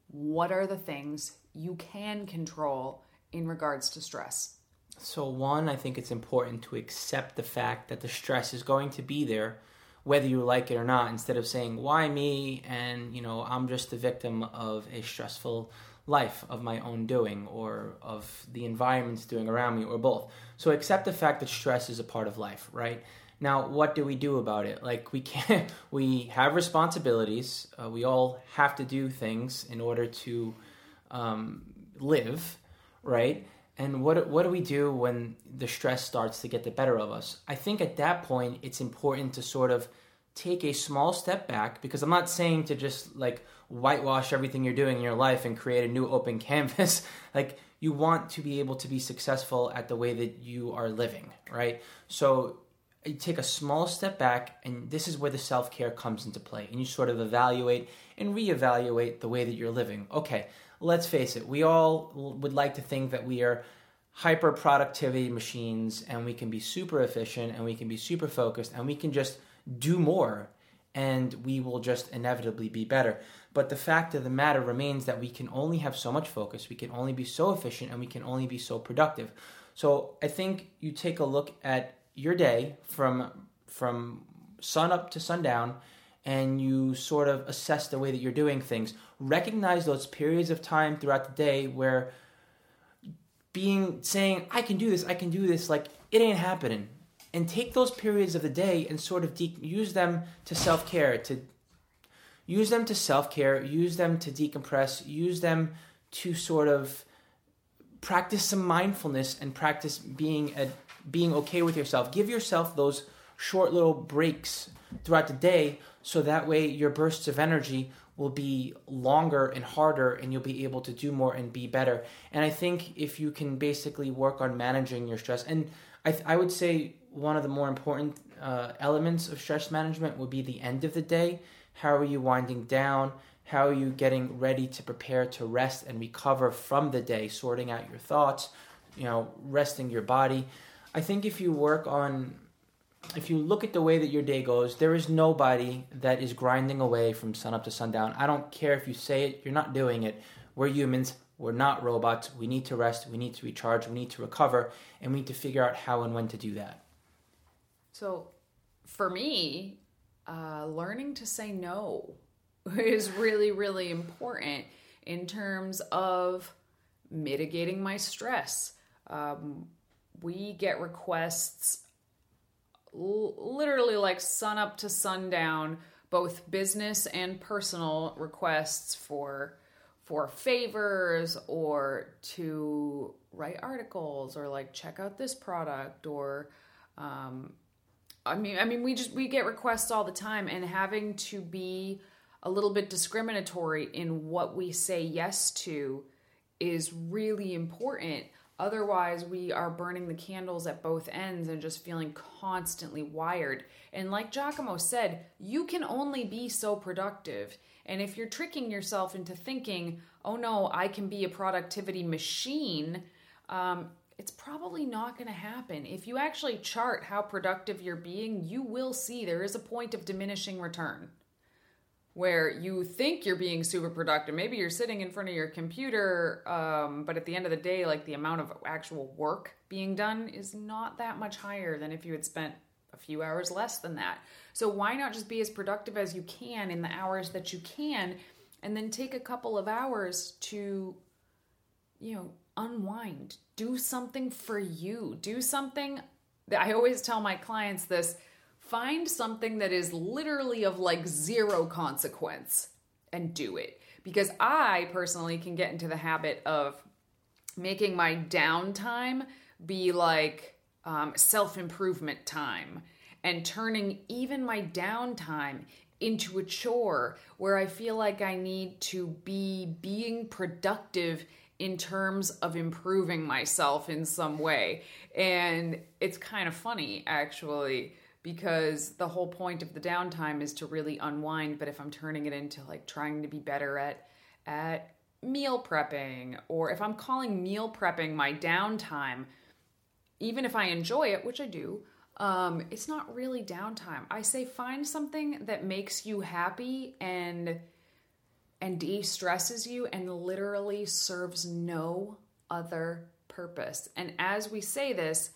what are the things you can control in regards to stress? So, one, I think it's important to accept the fact that the stress is going to be there whether you like it or not instead of saying why me? and you know i'm just the victim of a stressful life of my own doing or of the environment's doing around me or both. So accept the fact that stress is a part of life right? Now what do we do about it? Like we (laughs) can't we have responsibilities uh, we all have to do things in order to um, live right and what what do we do when the stress starts to get the better of us? I think at that point it's important to sort of take a small step back because I'm not saying to just like whitewash everything you're doing in your life and create a new open (laughs) canvas. like you want to be able to be successful at the way that you are living, right? So you take a small step back and this is where the self-care comes into play and you sort of evaluate and reevaluate the way that you're living. Okay, let's face it, we all would like to think that we are hyper productivity machines and we can be super efficient and we can be super focused and we can just do more and we will just inevitably be better. But the fact of the matter remains that we can only have so much focus, we can only be so efficient, and we can only be so productive. So I think you take a look at your day from from sun up to sundown and you sort of assess the way that you're doing things. Recognize those periods of time throughout the day where being saying, I can do this, I can do this, like it ain't happening. And take those periods of the day and sort of de- use them to self care, to use them to self care, use them to decompress, use them to sort of practice some mindfulness and practice being a, being okay with yourself. Give yourself those short little breaks throughout the day so that way your bursts of energy will be longer and harder and you'll be able to do more and be better. And i think if you can basically work on managing your stress and i, th- I would say one of the more important uh, elements of stress management would be the end of the day. How are you winding down? How are you getting ready to prepare to rest and recover from the day? Sorting out your thoughts you know resting your body. I think if you work on if you look at the way that your day goes, there is nobody that is grinding away from sun up to sundown. I don't care if you say it, you're not doing it. We're humans, we're not robots. We need to rest, we need to recharge, we need to recover, and we need to figure out how and when to do that. So, for me, uh, learning to say no (laughs) is really, really important in terms of mitigating my stress. Um, we get requests literally like sun up to sundown, both business and personal requests for for favors or to write articles or like check out this product or um, I mean I mean we just we get requests all the time and having to be a little bit discriminatory in what we say yes to is really important Otherwise, we are burning the candles at both ends and just feeling constantly wired. And like Giacomo said, you can only be so productive. And if you're tricking yourself into thinking, oh no, I can be a productivity machine, um, it's probably not going to happen. If you actually chart how productive you're being, you will see there is a point of diminishing return where you think you're being super productive. Maybe you're sitting in front of your computer, um, but at the end of the day, like the amount of actual work being done is not that much higher than if you had spent a few hours less than that. So why not just be as productive as you can in the hours that you can and then take a couple of hours to you know, unwind, do something for you. Do something I always tell my clients this find something that is literally of like zero consequence and do it. Because I personally can get into the habit of making my downtime be like um, self improvement time and turning even my downtime into a chore where I feel like I need to be being productive in terms of improving myself in some way. And it's kind of funny actually because the whole point of the downtime is to really unwind. But if i'm turning it into like trying to be better at at meal prepping or if i'm calling meal prepping my downtime even if i enjoy it which i do um, it's not really downtime. I say find something that makes you happy and and de-stresses you and literally serves no other purpose. And as we say this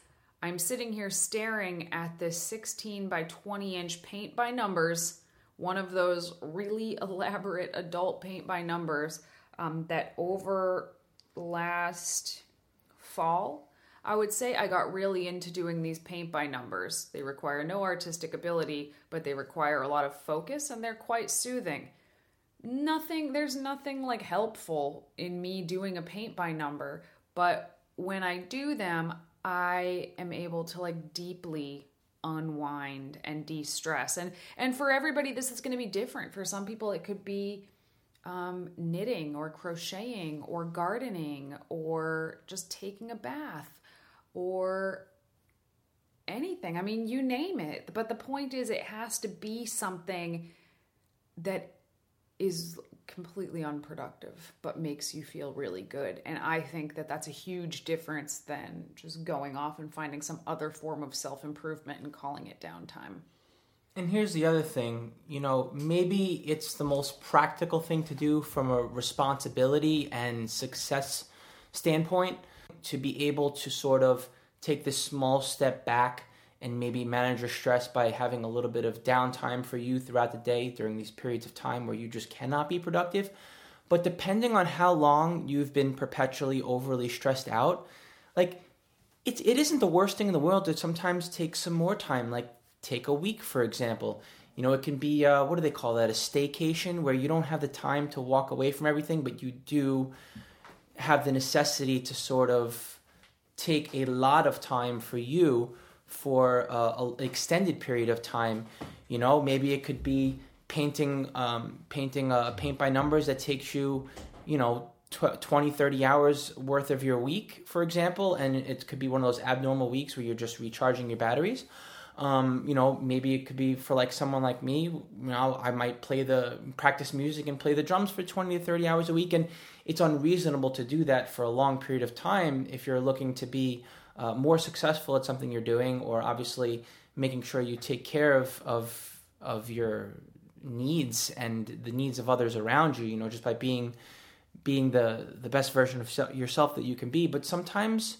I'm sitting here staring at this 16 by 20 inch paint by numbers, one of those really elaborate adult paint by numbers um, that over last fall, I would say I got really into doing these paint by numbers. They require no artistic ability, but they require a lot of focus and they're quite soothing. Nothing, there's nothing like helpful in me doing a paint by number, but when I do them, I am able to like deeply unwind and de-stress. And and for everybody this is going to be different. For some people it could be um, knitting or crocheting or gardening or just taking a bath or anything. I mean, you name it. But the point is, it has to be something that is completely unproductive but makes you feel really good. And i think that that's a huge difference than just going off and finding some other form of self-improvement and calling it downtime. And here's the other thing you know maybe it's the most practical thing to do from a responsibility and success standpoint to be able to sort of take this small step back and maybe manage your stress by having a little bit of downtime for you throughout the day during these periods of time where you just cannot be productive. But depending on how long you've been perpetually overly stressed out, like it, it isn't the worst thing in the world to sometimes take some more time, like take a week, for example. You know, it can be, uh, what do they call that? A staycation where you don't have the time to walk away from everything, but you do have the necessity to sort of take a lot of time for you for an extended period of time. You know, maybe it could be painting um, painting a paint by numbers that takes you, you know, tw- 20, 30 hours worth of your week, for example, and it could be one of those abnormal weeks where you're just recharging your batteries. Um, you know, maybe it could be for like someone like me. You know, I might play the practice music and play the drums for 20 to 30 hours a week, and it's unreasonable to do that for a long period of time if you're looking to be uh, more successful at something you're doing, or obviously making sure you take care of of of your needs and the needs of others around you. You know, just by being being the the best version of yourself that you can be. But sometimes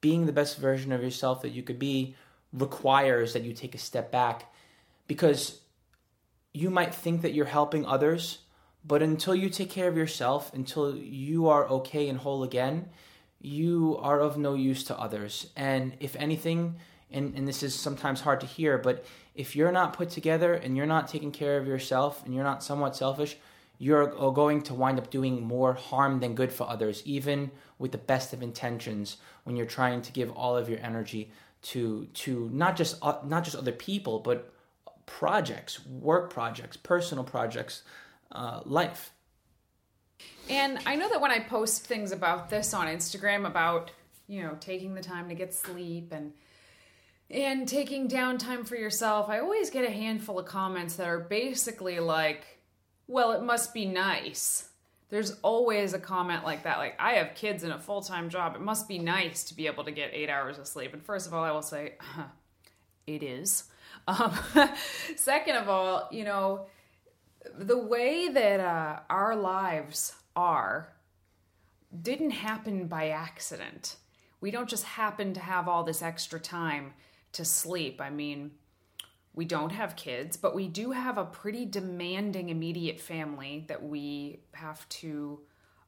being the best version of yourself that you could be requires that you take a step back because you might think that you're helping others, but until you take care of yourself, until you are okay and whole again, you are of no use to others. And if anything, and, and this is sometimes hard to hear, but if you're not put together and you're not taking care of yourself and you're not somewhat selfish, you're going to wind up doing more harm than good for others, even with the best of intentions when you're trying to give all of your energy to to not just uh, not just other people, but projects, work projects, personal projects, uh, life. And I know that when I post things about this on Instagram about, you know, taking the time to get sleep and and taking downtime for yourself, I always get a handful of comments that are basically like, well, it must be nice. There's always a comment like that. Like, I have kids and a full time job. It must be nice to be able to get eight hours of sleep. And first of all, I will say, it is. Um, (laughs) second of all, you know, the way that uh, our lives are didn't happen by accident. We don't just happen to have all this extra time to sleep. I mean, we don't have kids, but we do have a pretty demanding immediate family that we have to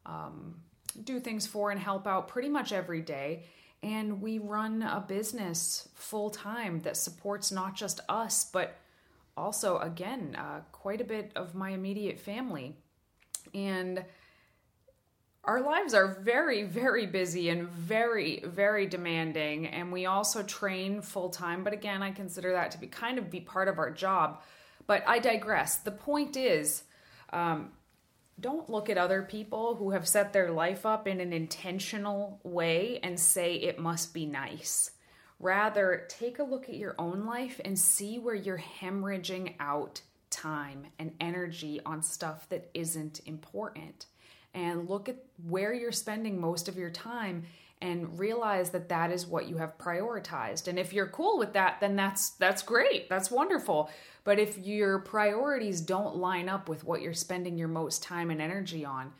um, do things for and help out pretty much every day. And we run a business full time that supports not just us, but also, again, uh, quite a bit of my immediate family. And our lives are very, very busy and very, very demanding. And we also train full time. But again, I consider that to be kind of be part of our job. But I digress. The point is, um, don't look at other people who have set their life up in an intentional way and say it must be nice. Rather, take a look at your own life and see where you're hemorrhaging out time and energy on stuff that isn't important. And look at where you're spending most of your time and realize that that is what you have prioritized. And if you're cool with that, then that's that's great. That's wonderful. But if your priorities don't line up with what you're spending your most time and energy on,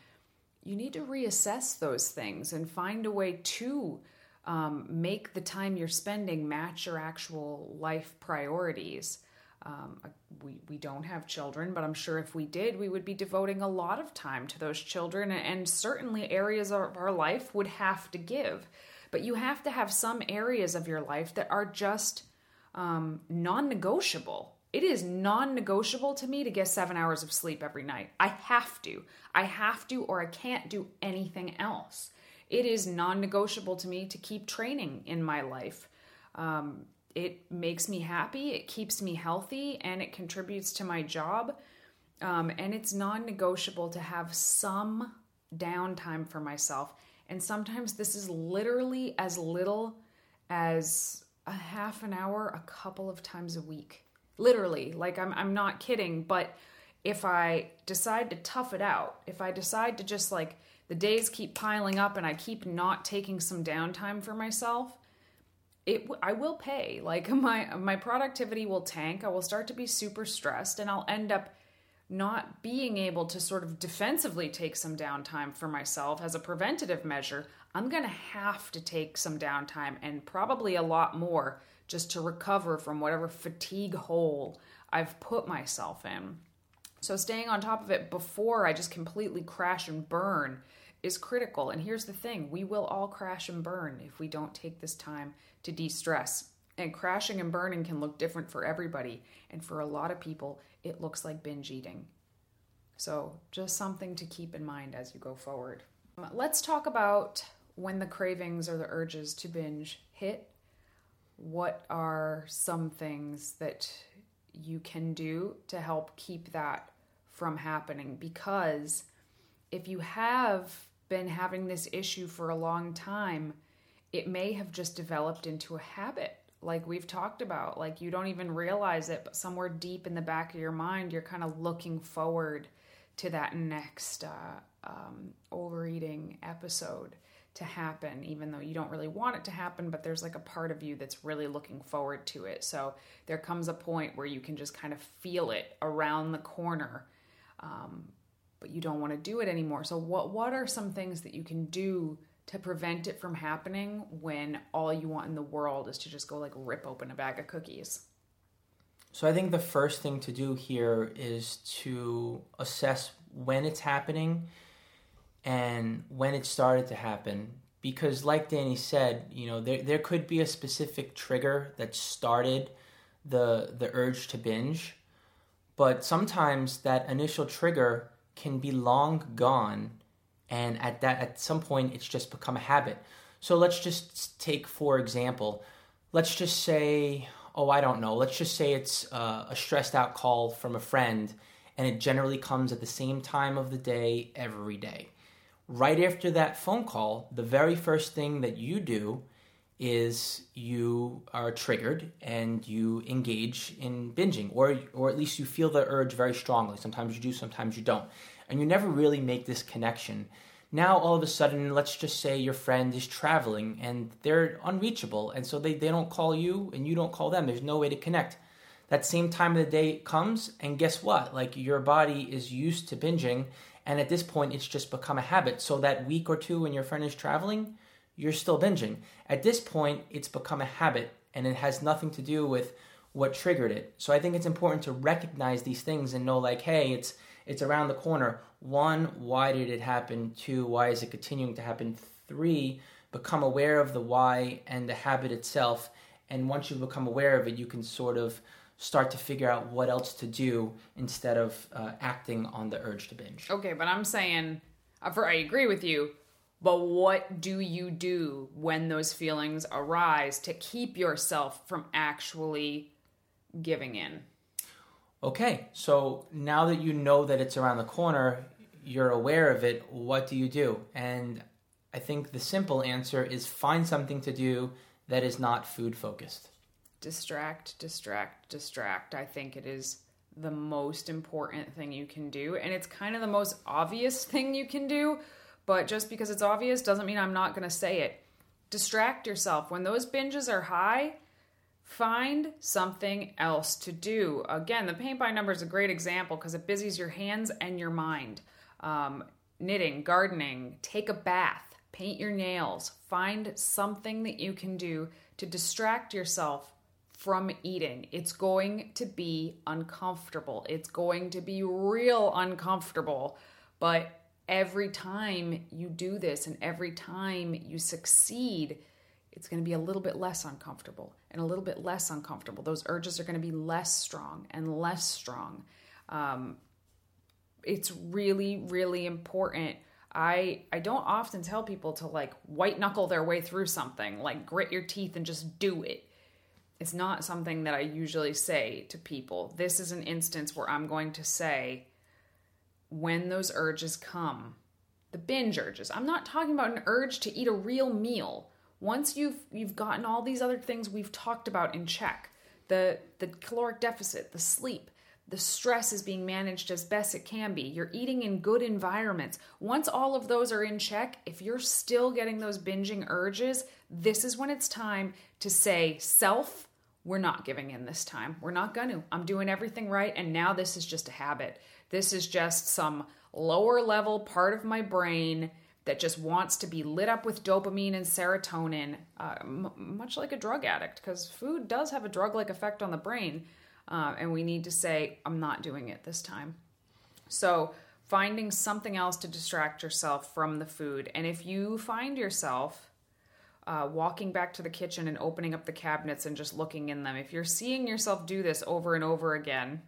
you need to reassess those things and find a way to um, make the time you're spending match your actual life priorities. Um, we, we don't have children, but I'm sure if we did, we would be devoting a lot of time to those children, and certainly areas of our life would have to give. But you have to have some areas of your life that are just um, non negotiable. It is non negotiable to me to get seven hours of sleep every night. I have to. I have to, or I can't do anything else. It is non negotiable to me to keep training in my life. Um, it makes me happy, it keeps me healthy, and it contributes to my job. Um, and it's non negotiable to have some downtime for myself. And sometimes this is literally as little as a half an hour a couple of times a week. Literally, like I'm, I'm not kidding. But if I decide to tough it out, if I decide to just like the days keep piling up and I keep not taking some downtime for myself, it I will pay. Like (laughs) my my productivity will tank. I will start to be super stressed and I'll end up not being able to sort of defensively take some downtime for myself as a preventative measure. I'm going to have to take some downtime and probably a lot more just to recover from whatever fatigue hole I've put myself in. So staying on top of it before I just completely crash and burn is critical. And here's the thing we will all crash and burn if we don't take this time to de stress. And crashing and burning can look different for everybody. And for a lot of people, it looks like binge eating. So, just something to keep in mind as you go forward. Let's talk about when the cravings or the urges to binge hit. What are some things that you can do to help keep that from happening? Because if you have been having this issue for a long time, it may have just developed into a habit like we've talked about like you don't even realize it but somewhere deep in the back of your mind you're kind of looking forward to that next uh, um, overeating episode to happen even though you don't really want it to happen but there's like a part of you that's really looking forward to it. So there comes a point where you can just kind of feel it around the corner um, but you don't want to do it anymore so what what are some things that you can do to prevent it from happening when all you want in the world is to just go like rip open a bag of cookies. So I think the first thing to do here is to assess when it's happening and when it started to happen because like Danny said, you know, there there could be a specific trigger that started the the urge to binge, but sometimes that initial trigger can be long gone and at that at some point it's just become a habit. So let's just take for example let's just say oh i don't know let's just say it's uh, a stressed out call from a friend and it generally comes at the same time of the day every day. Right after that phone call the very first thing that you do is you are triggered and you engage in binging or or at least you feel the urge very strongly sometimes you do sometimes you don't and you never really make this connection. Now, all of a sudden, let's just say your friend is traveling and they're unreachable, and so they, they don't call you and you don't call them. There's no way to connect. That same time of the day comes, and guess what? Like your body is used to binging, and at this point, it's just become a habit. So that week or two when your friend is traveling, you're still binging. At this point, it's become a habit, and it has nothing to do with what triggered it. So I think it's important to recognize these things and know, like, hey, it's it's around the corner. One, why did it happen? Two, why is it continuing to happen? Three, become aware of the why and the habit itself. And once you become aware of it, you can sort of start to figure out what else to do instead of uh, acting on the urge to binge. Okay, but I'm saying, I agree with you, but what do you do when those feelings arise to keep yourself from actually giving in? Okay, so now that you know that it's around the corner, you're aware of it, what do you do? And I think the simple answer is find something to do that is not food focused? Distract, distract, distract. I think it is the most important thing you can do. And it's kind of the most obvious thing you can do. But just because it's obvious doesn't mean I'm not going to say it. Distract yourself. When those binges are high, find something else to do. Again, the paint by number is a great example because it busies your hands and your mind. Um, knitting, gardening, take a bath, paint your nails. Find something that you can do to distract yourself from eating. It's going to be uncomfortable. It's going to be real uncomfortable. But every time you do this and every time you succeed, it's going to be a little bit less uncomfortable and a little bit less uncomfortable. Those urges are going to be less strong and less strong. Um, it's really, really important. I I don't often tell people to like white knuckle their way through something, like grit your teeth and just do it it's not something that I usually say to people. This is an instance where I'm going to say, when those urges come, the binge urges. I'm not talking about an urge to eat a real meal. Once you've you've gotten all these other things we've talked about in check, the the caloric deficit, the sleep, the stress is being managed as best it can be. You're eating in good environments. Once all of those are in check, if you're still getting those binging urges, this is when it's time to say self we're not giving in this time. We're not going to. I'm doing everything right. And now this is just a habit. This is just some lower level part of my brain that just wants to be lit up with dopamine and serotonin, uh, m- much like a drug addict, because food does have a drug like effect on the brain. Uh, and we need to say, I'm not doing it this time. So, finding something else to distract yourself from the food. And if you find yourself uh, walking back to the kitchen and opening up the cabinets and just looking in them. If you're seeing yourself do this over and over again,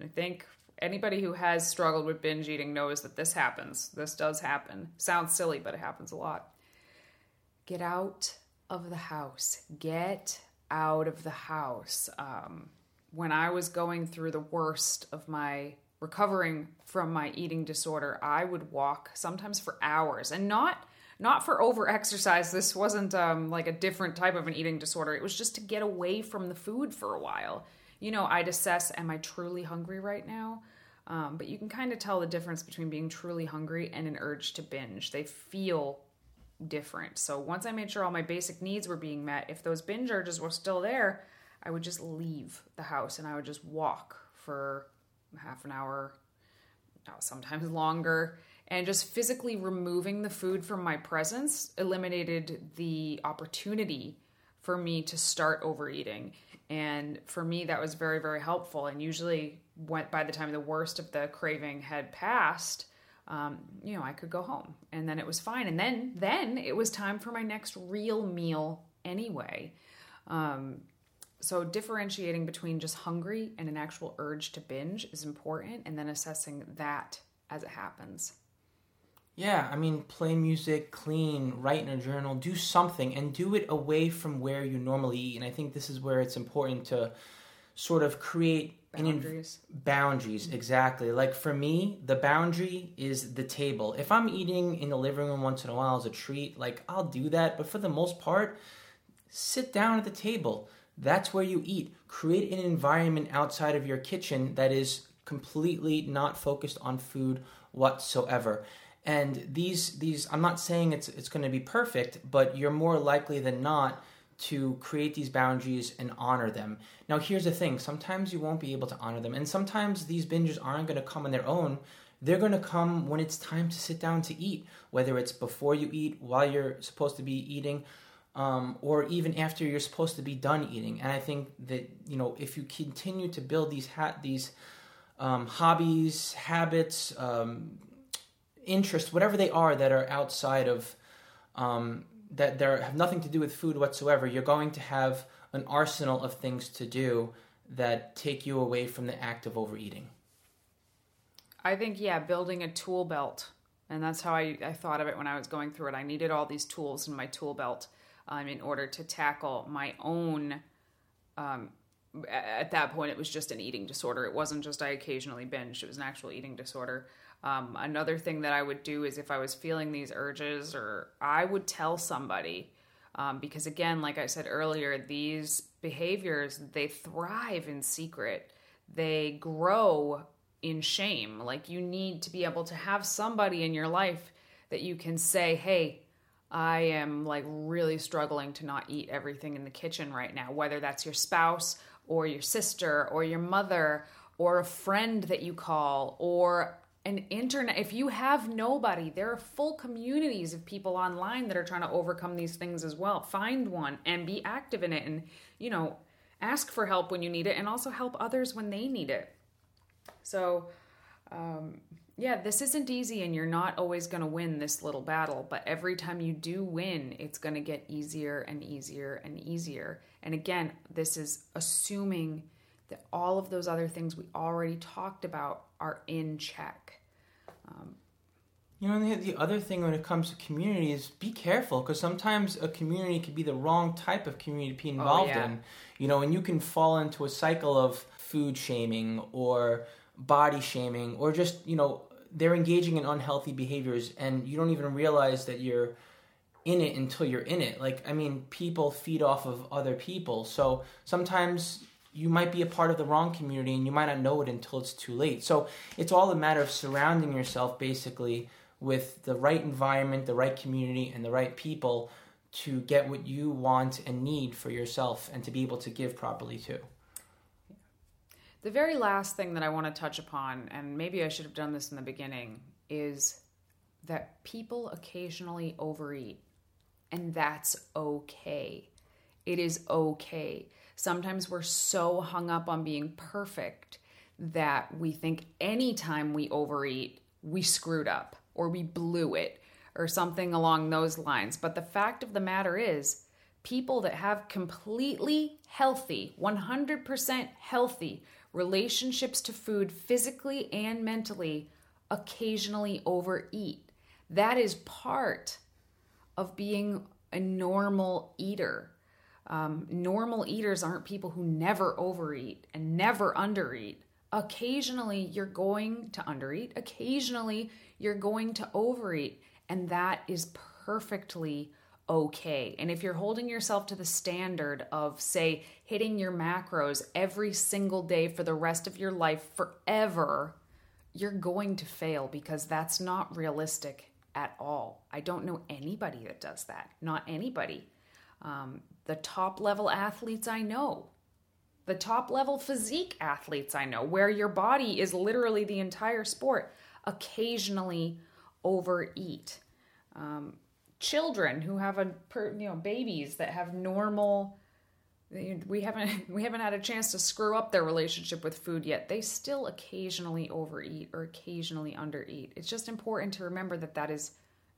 I think anybody who has struggled with binge eating knows that this happens. This does happen. Sounds silly, but it happens a lot. Get out of the house. Get out of the house. Um, when I was going through the worst of my recovering from my eating disorder, I would walk sometimes for hours and not not for over exercise. This wasn't um, like a different type of an eating disorder. It was just to get away from the food for a while. You know, I'd assess, am I truly hungry right now? Um, but you can kind of tell the difference between being truly hungry and an urge to binge. They feel different. So once I made sure all my basic needs were being met, if those binge urges were still there, I would just leave the house and I would just walk for half an hour, sometimes longer and just physically removing the food from my presence eliminated the opportunity for me to start overeating and for me that was very very helpful. And usually went by the time the worst of the craving had passed um, you know i could go home. And then it was fine. And then then it was time for my next real meal anyway. Um, so differentiating between just hungry and an actual urge to binge is important and then assessing that as it happens yeah, I mean, play music, clean, write in a journal, do something, and do it away from where you normally eat. And I think this is where it's important to sort of create boundaries. An, boundaries, mm-hmm. exactly. Like for me, the boundary is the table. If I'm eating in the living room once in a while as a treat, like I'll do that. But for the most part, sit down at the table. That's where you eat. Create an environment outside of your kitchen that is completely not focused on food whatsoever and these these i'm not saying it's it's going to be perfect but you're more likely than not to create these boundaries and honor them. Now here's the thing. Sometimes you won't be able to honor them and sometimes these binges aren't going to come on their own. They're going to come when it's time to sit down to eat whether it's before you eat while you're supposed to be eating um, or even after you're supposed to be done eating. And i think that you know if you continue to build these ha- these um, hobbies habits um, interests, whatever they are that are outside of um, that there have nothing to do with food whatsoever, you're going to have an arsenal of things to do that take you away from the act of overeating. I think yeah, building a tool belt, and that's how I, I thought of it when I was going through it. I needed all these tools in my tool belt um, in order to tackle my own. Um, at that point, it was just an eating disorder. It wasn't just I occasionally binged; it was an actual eating disorder. Um, another thing that I would do is if I was feeling these urges, or I would tell somebody, Um, because again, like I said earlier, these behaviors they thrive in secret. They grow in shame. Like you need to be able to have somebody in your life that you can say, "Hey, I am like really struggling to not eat everything in the kitchen right now," whether that's your spouse or your sister or your mother or a friend that you call or an internet if you have nobody there are full communities of people online that are trying to overcome these things as well. Find one and be active in it and you know ask for help when you need it and also help others when they need it. So um, yeah this isn't easy and you're not always going to win this little battle but every time you do win it's going to get easier and easier and easier. And again this is assuming that all of those other things we already talked about are in check. Um, you know, the, the other thing when it comes to community is be careful because sometimes a community could be the wrong type of community to be oh, involved oh, yeah. in. You know, and you can fall into a cycle of food shaming or body shaming or just, you know, they're engaging in unhealthy behaviors and you don't even realize that you're in it until you're in it. Like, I mean, people feed off of other people. So sometimes you might be a part of the wrong community and you might not know it until it's too late. So it's all a matter of surrounding yourself basically with the right environment, the right community, and the right people to get what you want and need for yourself and to be able to give properly too. The very last thing that I want to touch upon, and maybe I should have done this in the beginning, is that people occasionally overeat, and that's okay. It is okay. Sometimes we're so hung up on being perfect that we think anytime we overeat, we screwed up or we blew it or something along those lines. But the fact of the matter is, people that have completely healthy, 100% healthy relationships to food physically and mentally occasionally overeat. That is part of being a normal eater. Um, normal eaters aren't people who never overeat and never undereat. Occasionally, you're going to undereat. Occasionally, you're going to overeat. And that is perfectly okay. And if you're holding yourself to the standard of, say, hitting your macros every single day for the rest of your life forever, you're going to fail because that's not realistic at all. I don't know anybody that does that. Not anybody. Um, the top level athletes I know, the top level physique athletes I know, where your body is literally the entire sport, occasionally overeat. Um, children who have a you know babies that have normal we haven't (laughs) we haven't had a chance to screw up their relationship with food yet. They still occasionally overeat or occasionally undereat. It's just important to remember that that is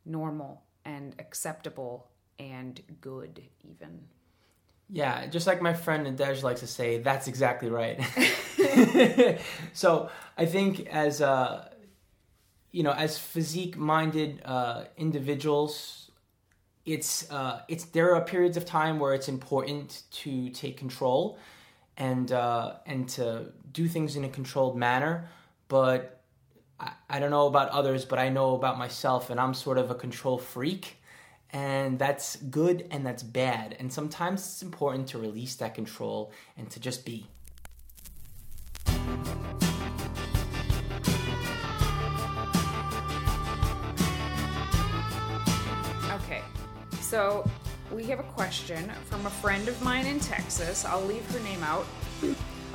normal and acceptable and good even yeah, just like my friend Nadej likes to say, that's exactly right. (laughs) (laughs) so I think as uh, you know, as physique-minded uh, individuals, it's uh, it's there are periods of time where it's important to take control and uh, and to do things in a controlled manner. But I, I don't know about others, but I know about myself, and I'm sort of a control freak and that's good and that's bad. And sometimes it's important to release that control and to just be. Okay, so we have a question from a friend of mine in Texas. I'll leave her name out.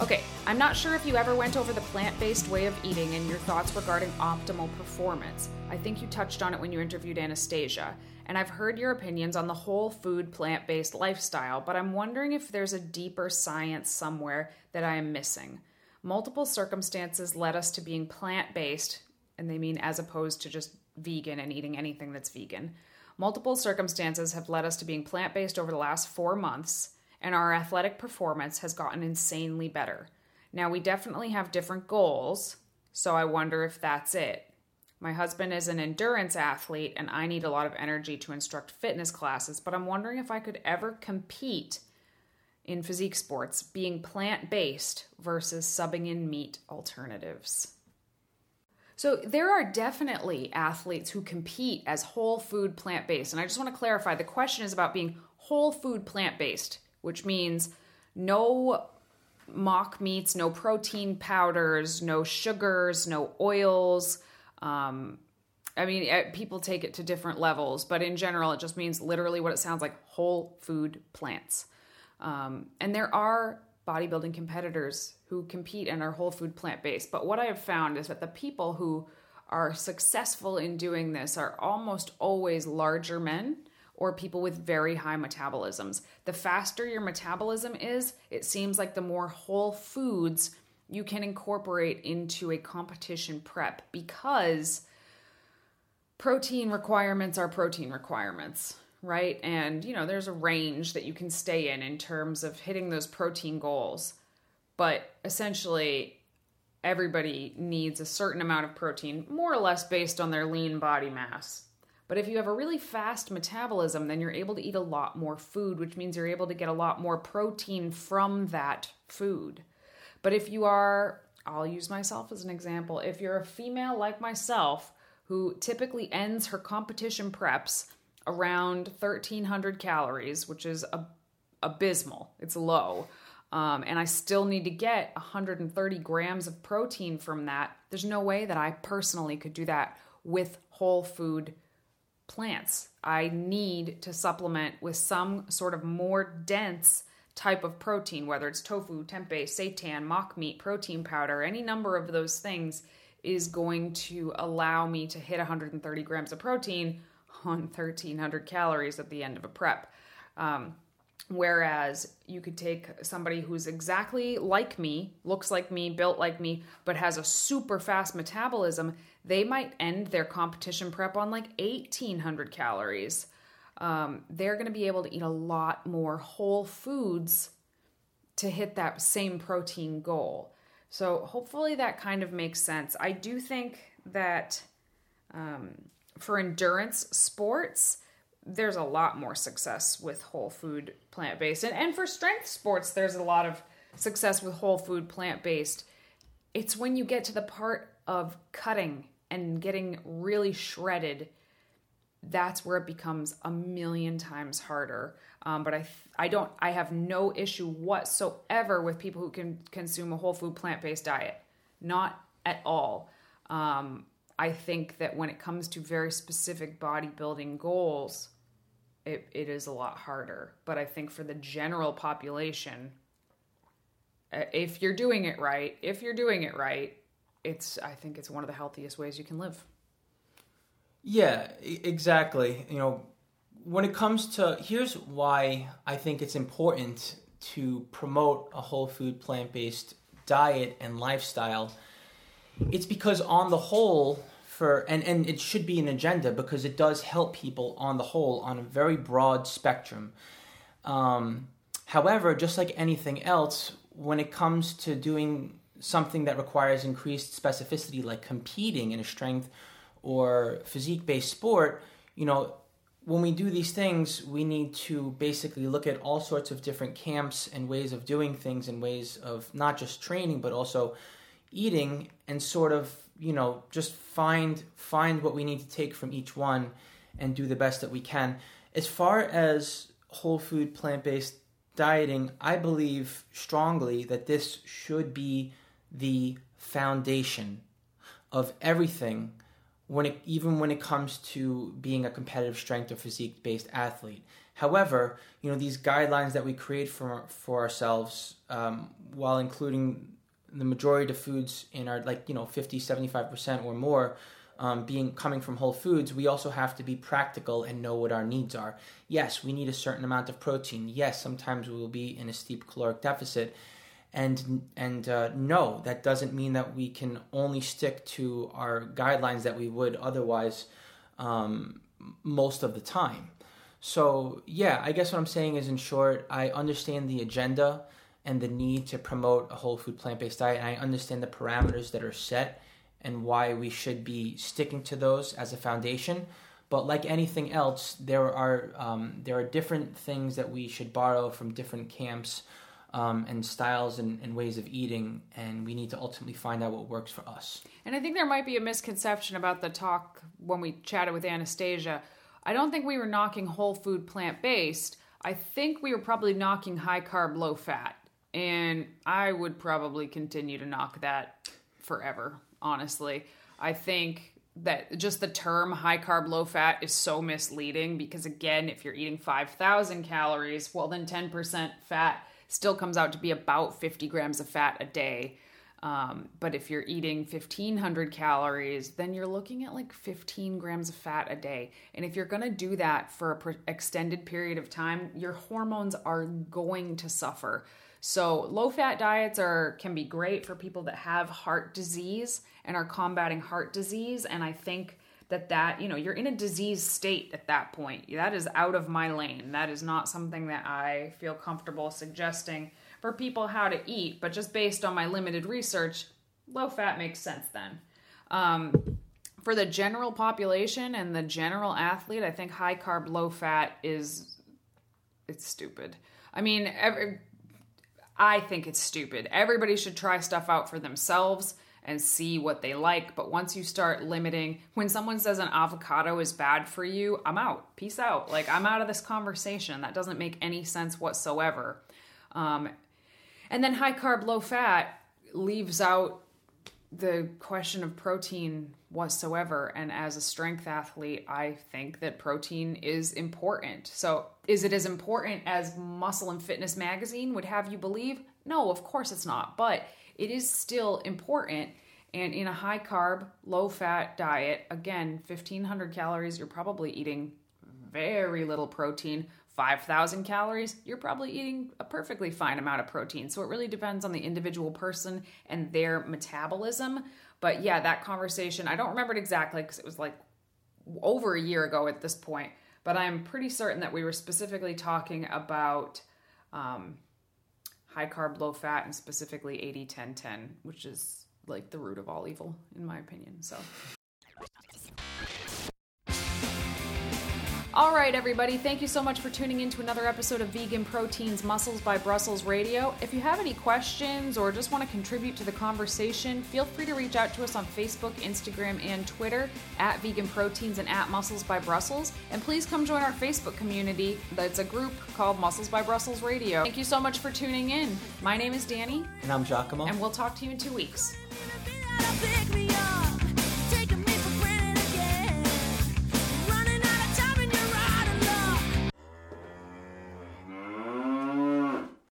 Okay, I'm not sure if you ever went over the plant based way of eating and your thoughts regarding optimal performance. I think you touched on it when you interviewed Anastasia and I've heard your opinions on the whole food plant based lifestyle, but I'm wondering if there's a deeper science somewhere that I am missing. Multiple circumstances led us to being plant based, and they mean as opposed to just vegan and eating anything that's vegan. Multiple circumstances have led us to being plant based over the last four months, and our athletic performance has gotten insanely better. Now, we definitely have different goals, so I wonder if that's it. My husband is an endurance athlete, and I need a lot of energy to instruct fitness classes, but I'm wondering if I could ever compete in physique sports being plant based versus subbing in meat alternatives. So, there are definitely athletes who compete as whole food plant based. And I just want to clarify the question is about being whole food plant based, which means no mock meats, no protein powders, no sugars, no oils. Um, I mean, eh, people take it to different levels, but in general, it just means literally what it sounds like whole food plants. Um, and there are bodybuilding competitors who compete and are whole food plant based. But what I have found is that the people who are successful in doing this are almost always larger men or people with very high metabolisms. The faster your metabolism is, it seems like the more whole foods you can incorporate into a competition prep because protein requirements are protein requirements, right? And, you know, there's a range that you can stay in in terms of hitting those protein goals. But essentially, everybody needs a certain amount of protein, more or less based on their lean body mass. But if you have a really fast metabolism, then you're able to eat a lot more food, which means you're able to get a lot more protein from that food. But if you are, I'll use myself as an example, if you're a female like myself who typically ends her competition preps around 1300 calories, which is a, abysmal, it's low. Um, and I still need to get 130 grams of protein from that. There's no way that I personally could do that with whole food plants. I need to supplement with some sort of more dense type of protein, whether it's tofu, tempeh, seitan, mock meat, protein powder, any number of those things is going to allow me to hit 130 grams of protein on 1300 calories at the end of a prep. Um, whereas you could take somebody who's exactly like me, looks like me, built like me, but has a super fast metabolism, they might end their competition prep on like 1800 calories. Um, they're going to be able to eat a lot more whole foods to hit that same protein goal. So hopefully that kind of makes sense. I do think that um, for endurance sports, there's a lot more success with whole food plant based. And, and for strength sports, there's a lot of success with whole food plant based. It's when you get to the part of cutting and getting really shredded that's where it becomes a million times harder. Um, but I, I don't, I have no issue whatsoever with people who can consume a whole food plant based diet, not at all. Um, I think that when it comes to very specific bodybuilding goals, it, it is a lot harder. But I think for the general population, uh, if you're doing it right, if you're doing it right, it's I think it's one of the healthiest ways you can live. Yeah, exactly. You know, when it comes to here's why I think it's important to promote a whole food plant based diet and lifestyle. It's because on the whole, for and, and it should be an agenda because it does help people on the whole on a very broad spectrum. Um, however, just like anything else, when it comes to doing something that requires increased specificity, like competing in a strength or physique based sport, you know, when we do these things, we need to basically look at all sorts of different camps and ways of doing things and ways of not just training but also eating and sort of, you know, just find find what we need to take from each one and do the best that we can. As far as whole food plant-based dieting, I believe strongly that this should be the foundation of everything when it, even when it comes to being a competitive strength or physique based athlete. However, you know these guidelines that we create for for ourselves, um, while including the majority of foods in our like you know 50 75 percent or more um, being coming from whole foods we also have to be practical and know what our needs are yes we need a certain amount of protein yes sometimes we will be in a steep caloric deficit and and uh, no, that doesn't mean that we can only stick to our guidelines that we would otherwise um, most of the time. So yeah, I guess what I'm saying is, in short, I understand the agenda and the need to promote a whole food plant based diet, and I understand the parameters that are set and why we should be sticking to those as a foundation. But like anything else, there are um, there are different things that we should borrow from different camps um, and styles and, and, ways of eating, and we need to ultimately find out what works for us. And I think there might be a misconception about the talk when we chatted with Anastasia. I don't think we were knocking whole food plant based. I think we were probably knocking high carb, low fat. And I would probably continue to knock that forever, honestly. I think that just the term high carb, low fat is so misleading because, again, if you're eating 5,000 calories, well, then 10% fat still comes out to be about 50 grams of fat a day. Um, but if you're eating 1500 calories, then you're looking at like 15 grams of fat a day. And if you're going to do that for an extended period of time, your hormones are going to suffer. So low fat diets are can be great for people that have heart disease and are combating heart disease and I think that that you know you're in a disease state at that point that is out of my lane that is not something that i feel comfortable suggesting for people how to eat, but just based on my limited research, low fat makes sense then. Um, for the general population and the general athlete, I think high carb, low fat is it's stupid. I mean, every, I think it's stupid. Everybody should try stuff out for themselves and see what they like. But once you start limiting, when someone says an avocado is bad for you, I'm out. Peace out. Like, I'm out of this conversation. That doesn't make any sense whatsoever. Um, and then high carb, low fat leaves out the question of protein whatsoever. And as a strength athlete, I think that protein is important. So, is it as important as Muscle and Fitness magazine would have you believe? No, of course it's not. But it is still important. And in a high carb, low fat diet, again, 1500 calories, you're probably eating very little protein, 5,000 calories, you're probably eating a perfectly fine amount of protein. So it really depends on the individual person and their metabolism. But yeah, that conversation, I don't remember it exactly because it was like over a year ago at this point, but I'm pretty certain that we were specifically talking about um, high carb, low fat, and specifically 80 10 10, which is like the root of all evil, in my opinion. So. All right, everybody, thank you so much for tuning in to another episode of Vegan Proteins Muscles by Brussels Radio. If you have any questions or just want to contribute to the conversation, feel free to reach out to us on Facebook, Instagram, and Twitter at Vegan Proteins and at Muscles by Brussels. And please come join our Facebook community. That's a group called Muscles by Brussels Radio. Thank you so much for tuning in. My name is Danny. And I'm Giacomo. And we'll talk to you in two weeks.